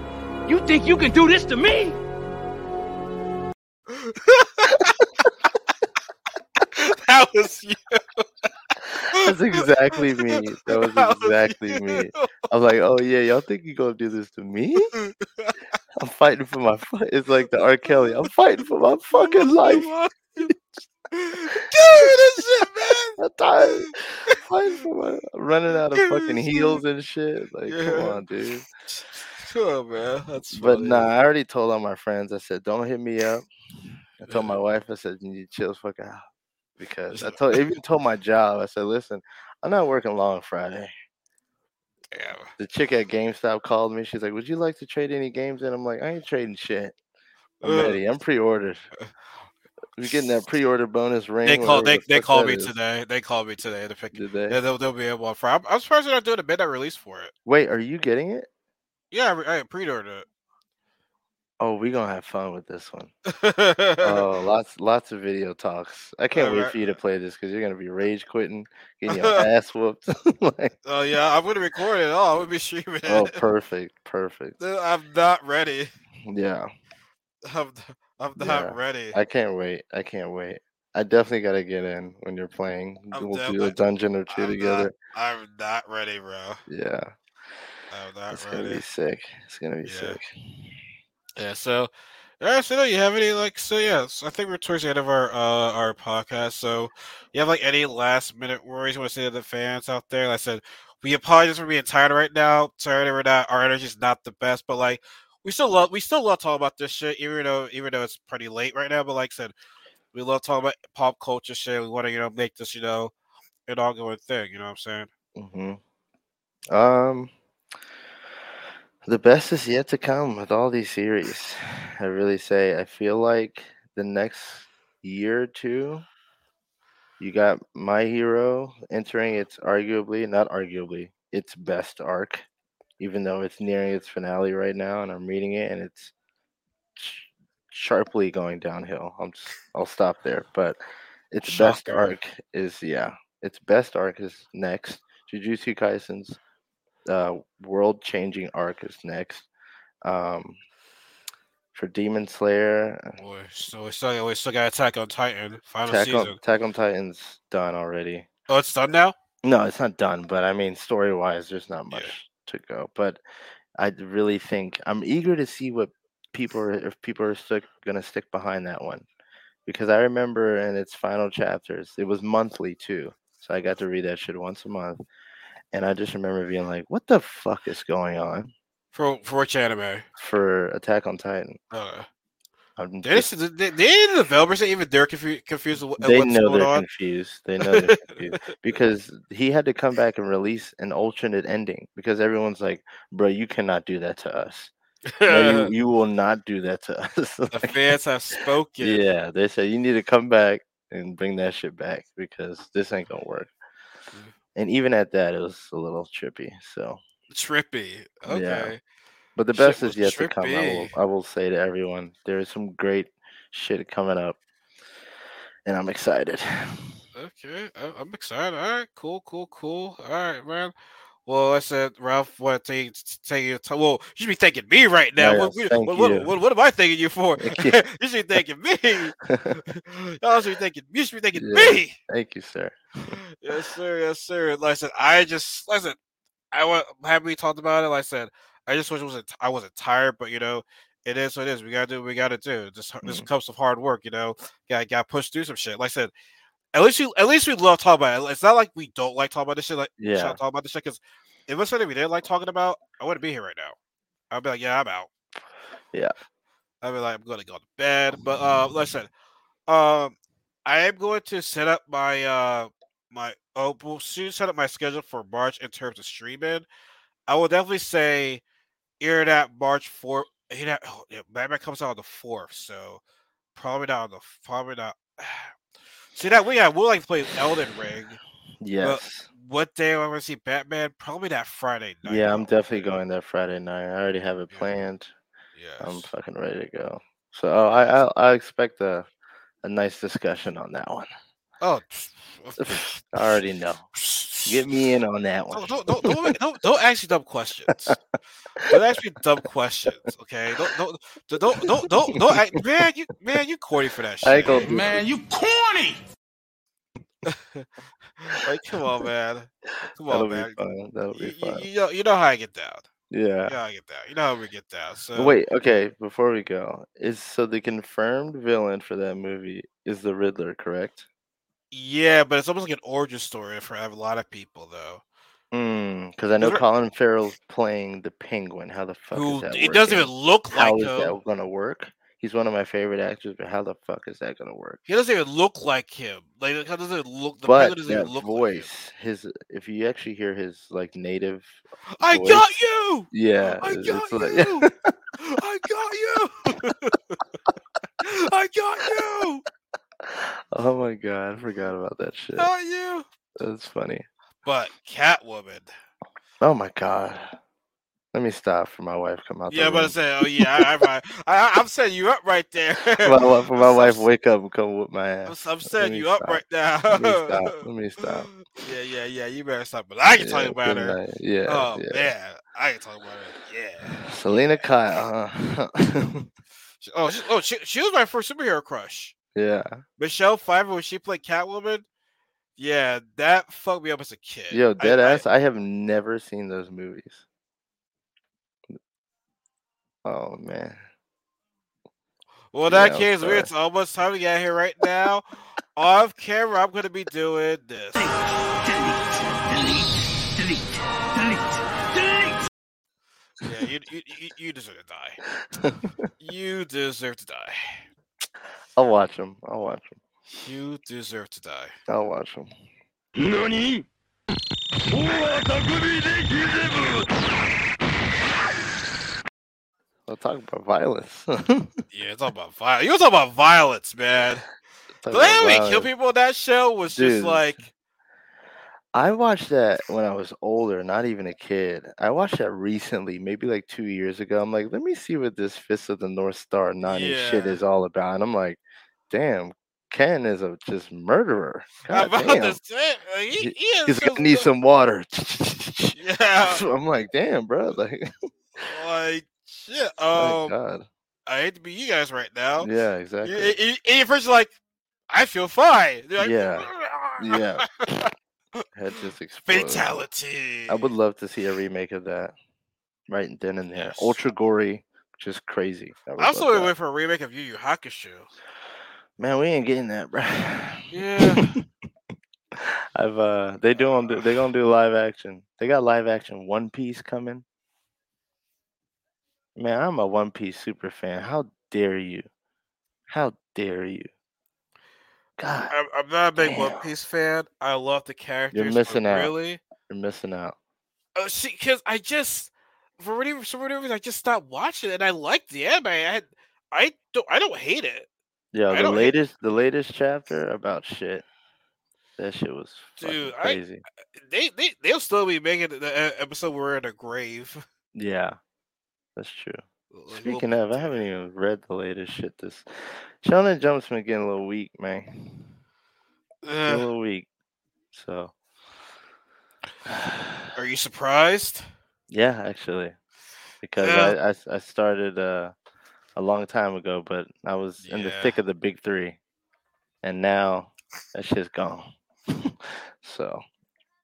you think you can do this to me? (laughs) (laughs) that was you. That's exactly me. That was That was exactly me. I was like, oh yeah, y'all think you gonna do this to me? (laughs) I'm fighting for my fu- it's like the R. Kelly. I'm fighting for my (laughs) fucking life. Dude, this shit, man. I'm tired. Fighting for my I'm running out of Dude, fucking heels and shit. Like, come on, dude. Oh man, that's But funny. nah, I already told all my friends. I said, don't hit me up. I told my wife, I said, you need to chill the fuck out. Because I told even (laughs) told my job, I said, listen, I'm not working long Friday. Damn. The chick at GameStop called me. She's like, Would you like to trade any games And I'm like, I ain't trading shit. I'm Ugh. ready. I'm pre-ordered. We're getting that pre-order bonus ring. They called. They the they called me is. today. They called me today to pick. Did they? Yeah, they'll, they'll be able Friday. I'm, I'm surprised they're not doing a midnight release for it. Wait, are you getting it? Yeah, I, I pre-ordered Oh, we're gonna have fun with this one. (laughs) Oh, lots, lots of video talks. I can't wait Alright. for you to play this because you're gonna be rage quitting, getting your (laughs) ass whooped. (laughs) like, Oh yeah, I'm gonna record it. all. I'm gonna be streaming oh, it. oh, perfect, perfect. I'm not ready. Yeah, I'm, I'm not Yeah, ready. I can't wait. I can't wait. I definitely gotta get in when you're playing. I'm we'll do a dungeon or 2 I'm not- together. I'm not ready, bro. Yeah. I'm not It's gonna be sick. It's gonna be Yeah. sick. Yeah. So, yeah. So, you have any like? So, yeah. So I think we're towards the end of our uh our podcast. So, you have like any last minute worries you want to say to the fans out there? Like I said, we apologize for being tired right now. That we're not. Our energy's not the best, but like we still love we still love talking about this shit, even though even though it's pretty late right now. But like I said, we love talking about pop culture shit. We want to you know make this you know an ongoing thing. You know what I'm saying? hmm Um, the best is yet to come with all these series. I really say. I feel like the next year or two, you got My Hero entering its arguably, not arguably, its best arc, even though it's nearing its finale right now, and I'm reading it, and it's sh- sharply going downhill. I'm just, I'll stop there, but its best Shocker. arc is yeah, its best arc is next. Jujutsu Kaisen's uh, world-changing arc is next. Um, for Demon Slayer, Boy, so we still we still got Attack on Titan final Attack season. on, Attack on Titan's done already. Oh, it's done now. No, it's not done, but I mean, story wise, there's not Yeah. much to go. But I really think I'm eager to see what people are, if people are still gonna stick behind that one, because I remember in its final chapters, it was monthly too, so I got to read that shit once a month, and I just remember being like, "What the fuck is going on For for which anime? for Attack on Titan?" Uh, I'm they, just- they, they, the developers even they're confused, confused they what's know going they're on. confused. They know they're confused. (laughs) because he had to come back and release an alternate ending because everyone's like, "Bro, you cannot do that to us. No, you, (laughs) you will not do that to us." (laughs) the fans have spoken. yeah, they said you need to come back and bring that shit back because this ain't gonna work. And even at that, it was a little trippy. So, Trippy. Okay. but the best was is yet to come. I will. I will say to everyone, there is some great shit coming up, and I'm excited. (sighs) Okay. I, I'm excited. All right. Cool. Cool. Cool. All right, man. Well, I said Ralph what to take take your time. Well, you should be thanking me right now. What, yes, what, what, what, what, what am I thanking you for? (laughs) You. (laughs) you should be thanking me. (laughs) Y'all should be thanking. You should be thanking Yeah. me. Thank you, sir. Yes, sir. Yes, sir. Like I said, I just like I said, I was happy we talked about it. Like I said, I just wish it wasn't. I wasn't tired, but you know, it is what it is. We gotta do what we gotta do. Just this Mhm. comes of hard work. You know, got got pushed through some shit. Like I said, at least we at least we love talking about it. It's not like we don't like talking about this shit. Like Yeah. yeah, talk about this shit because if it's something we didn't like talking about, I wouldn't be here right now. I'd be like, yeah, I'm out. Yeah. I'd be like, I'm gonna go to bed. But uh, listen, um, I am going to set up my uh my oh we'll soon set up my schedule for March in terms of streaming. I will definitely say either that March fourth. Know, oh, yeah, Batman comes out on the fourth, so probably not on the probably not. (sighs) See that we got we like to play Elden Ring. Yes. What day am I going to see Batman? Probably that Friday night. yeah, I'm definitely going that Friday night. I already have it Yeah. planned. Yeah. I'm fucking ready to go. So oh, I, I I expect a a nice discussion on that one. oh, (laughs) I already know. (laughs) Get me in on that one. Don't, don't, don't, don't, don't, don't ask me dumb questions. Don't ask me dumb questions, okay? Don't don't don't don't don't don't, don't act, man. You man, you corny for that shit. I ain't gonna do Man, you corny! (laughs) like, come on, man. Come That'll on, be man. That'll You, be fun. you know you know how I get down. Yeah. You know how I get down. You know how we get down. So Wait, okay, before we go, is so the confirmed villain for that movie is the Riddler, correct? Yeah, but it's almost like an origin story for a lot of people, though. Mm, because I know Colin Farrell's playing the Penguin. How the fuck Who is that? it doesn't even look How like is him. that gonna work? He's one of my favorite actors, but how the fuck is that gonna work? He doesn't even look like him. Like it doesn't even look. The but that even look voice, his if you actually hear his like native. I voice- got you. yeah, I got like- you. (laughs) I got you. (laughs) I got you. Oh my god, I forgot about that shit. Got you. That's funny. But Catwoman. Oh my god. Let me stop for my wife come out. Yeah, but I say, oh yeah, I, I, I, I'm setting you up right there. (laughs) my, wife- for my (laughs) I'm- wife wake up and come with my ass. I'm setting you up right now. Let me stop. (laughs) Let me stop. Yeah, yeah, yeah. You better stop. But I can talk about her. night. Yeah, oh yeah. man, I can talk about her. Yeah. (sighs) Selina Kyle, huh? Oh, she, oh, she, she was my first superhero crush. Yeah. Michelle Pfeiffer when she played Catwoman. Yeah, that fucked me up as a kid. Yo, dead I- ass. I, have never seen those movies. Oh man. Well, in that Yeah, I'm case, sorry. it's almost time to get here right now. Off camera, I'm going to be doing this. Yeah, you, you, you, you deserve to die. (laughs) You deserve to die. I'll watch them. I'll watch them. You deserve to die. I'll watch them. 何 I'll talk about violence. (laughs) Yeah, it's all about violence. You was talking about violence, man. Talk The way we kill people in that show was just like, I watched that when I was older, not even a kid. I watched that recently, maybe like two years ago. I'm like, let me see what this Fist of the North Star 90 shit is all about. And I'm like, damn, Ken is a just murderer. (laughs) God about damn. this. He, He- He's gonna need some water. (laughs) Yeah, So I'm like, damn, bro. Like, like shit. (laughs) my Um, God. I hate to be you guys right now. Yeah, exactly. you, you, you first like, I feel fine. Like, Yeah. Yeah. (laughs) Head just exploded. Fatality. I would love to see a remake of that. Right then and there. Yes. Ultra gory, just crazy. I would I'm love still that. for a remake of Yu Yu Hakusho. Man, we ain't getting that, bro. Yeah. (laughs) I've uh they doing they gonna do live action. They got live action One Piece coming. Man, I'm a One Piece super fan. How dare you? How dare you? God, I'm, I'm not a big One Piece fan. I love the characters. You're missing out. Really? you're missing out. Uh, see, because I just for whatever for whatever reason I just stopped watching it, and I liked the anime. I had, I don't I don't hate it, Yeah, I the latest the latest chapter about shit. That shit was fucking Dude, I- crazy. they they they'll still be making the episode where we're in a grave. Yeah, that's true. Like, we'll Speaking of, I haven't even read the latest shit. This Shonen Jump's been getting a little weak, man. Getting a Uh, little weak. So Are you surprised? Yeah, actually, because I I, I I started uh, a long time ago, but I was in the thick of the big three, and now that shit's gone. (laughs) so,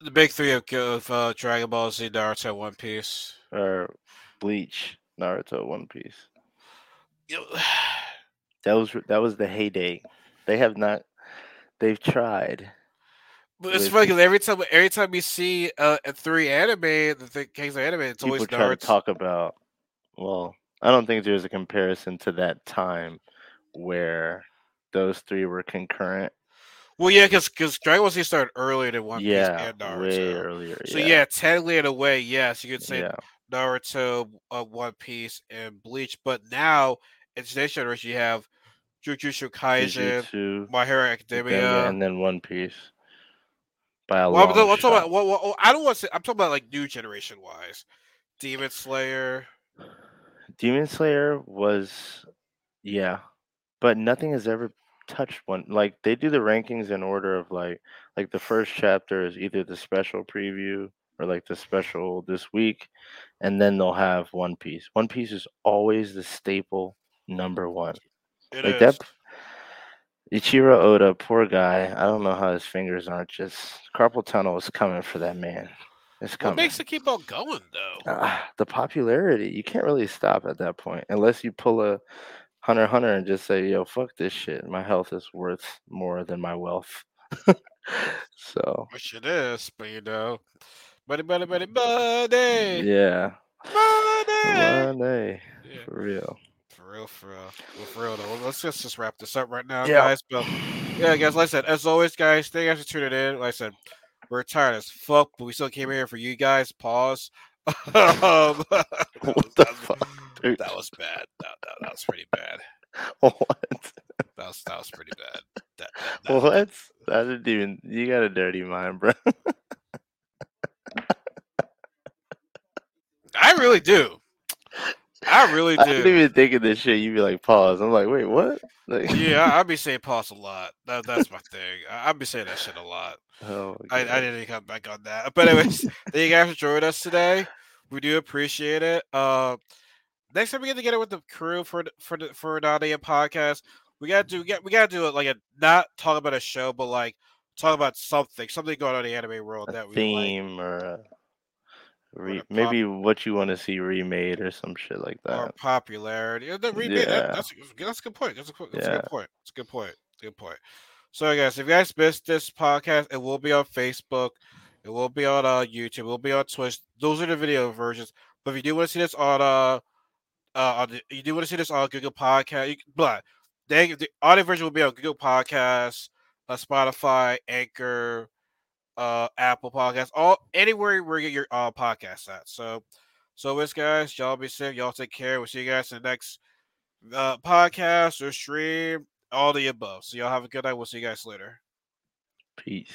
The big three of, of uh, Dragon Ball Z, Naruto, One Piece. or Bleach, Naruto, One Piece. You know, (sighs) That was that was the heyday. They have not. They've tried. but it's funny because every time, every time you see uh, a three anime, the th- case of anime, it's always try to Naruto. talk about. Well, I don't think there's a comparison to that time where those three were concurrent. Well, yeah, because because Dragon Ball Z started earlier than One Piece yeah, and Naruto. way earlier. So yeah. technically in a way, yes, you could say yeah. Naruto, uh, One Piece, and Bleach. But now in today's generation, you have Jujutsu Kaisen, Jujutsu, My Hero Academia, and then One Piece. By a Well, I'm, long I'm talking about. Well, well, I don't want to. say I'm talking about like new generation wise. Demon Slayer. Demon Slayer was, yeah, but nothing has ever touched one. Like they do the rankings in order of like, like the first chapter is either the special preview or like the special this week, and then they'll have One Piece. One Piece is always the staple number one. It like is. that. Eiichiro Oda, poor guy. I don't know how his fingers aren't just carpal tunnel is coming for that man. It's coming. What makes it keep on going though? Ah, the popularity. You can't really stop at that point unless you pull a Hunter Hunter and just say, "Yo, fuck this shit. My health is worth more than my wealth." (laughs) so Which it is, but you know, money, money, money, money, yeah, money. money Yeah, for real. for real, for real, well, for real. Though. Let's just just wrap this up right now, Yeah. guys. But yeah, guys, like I said, as always, guys, thank you guys for tuning in. Like I said, we're tired as fuck, but we still came here for you guys. Pause. (laughs) um, that What was- the that was- (laughs) fuck, dude? That was bad. That, that, that was pretty bad. (laughs) what? That was that was pretty bad. That, that, that- What? I didn't even. You got a dirty mind, bro. I really do. I really I didn't do. even think of this shit. You'd be like, pause. I'm like, wait, what? Like, Yeah, I- I'd be (laughs) saying pause a lot. That, that's my thing. I- I'd be saying that shit a lot. Oh, I, I didn't come back on that. But anyways, (laughs) thank you guys for joining us today. We do appreciate it. Uh, next time we get together with the crew for the- for the, for Nani podcast, we gotta do we got we gotta do it like a not talk about a show, but like talk about something, something going on in the anime world a that we like. theme or a re- pop- maybe what you want to see remade or some shit like that. or popularity. That- Yeah. that's that's a good point. That's a, good- that's a good point. That's a good point. Good point. So, guys, if you guys missed this podcast, it will be on Facebook. It will be on uh, YouTube. It will be on Twitch. Those are the video versions. But if you do want to see this on uh, uh, on the, you do want to see this on Google Podcast, you, but they, the audio version will be on Google Podcasts, uh, Spotify, Anchor, uh, Apple Podcasts, all anywhere where you get your uh, podcasts at. So, so it's guys, y'all be safe. Y'all take care. We'll see you guys in the next uh, podcast or stream, all the above. So y'all have a good night. We'll see you guys later. Peace.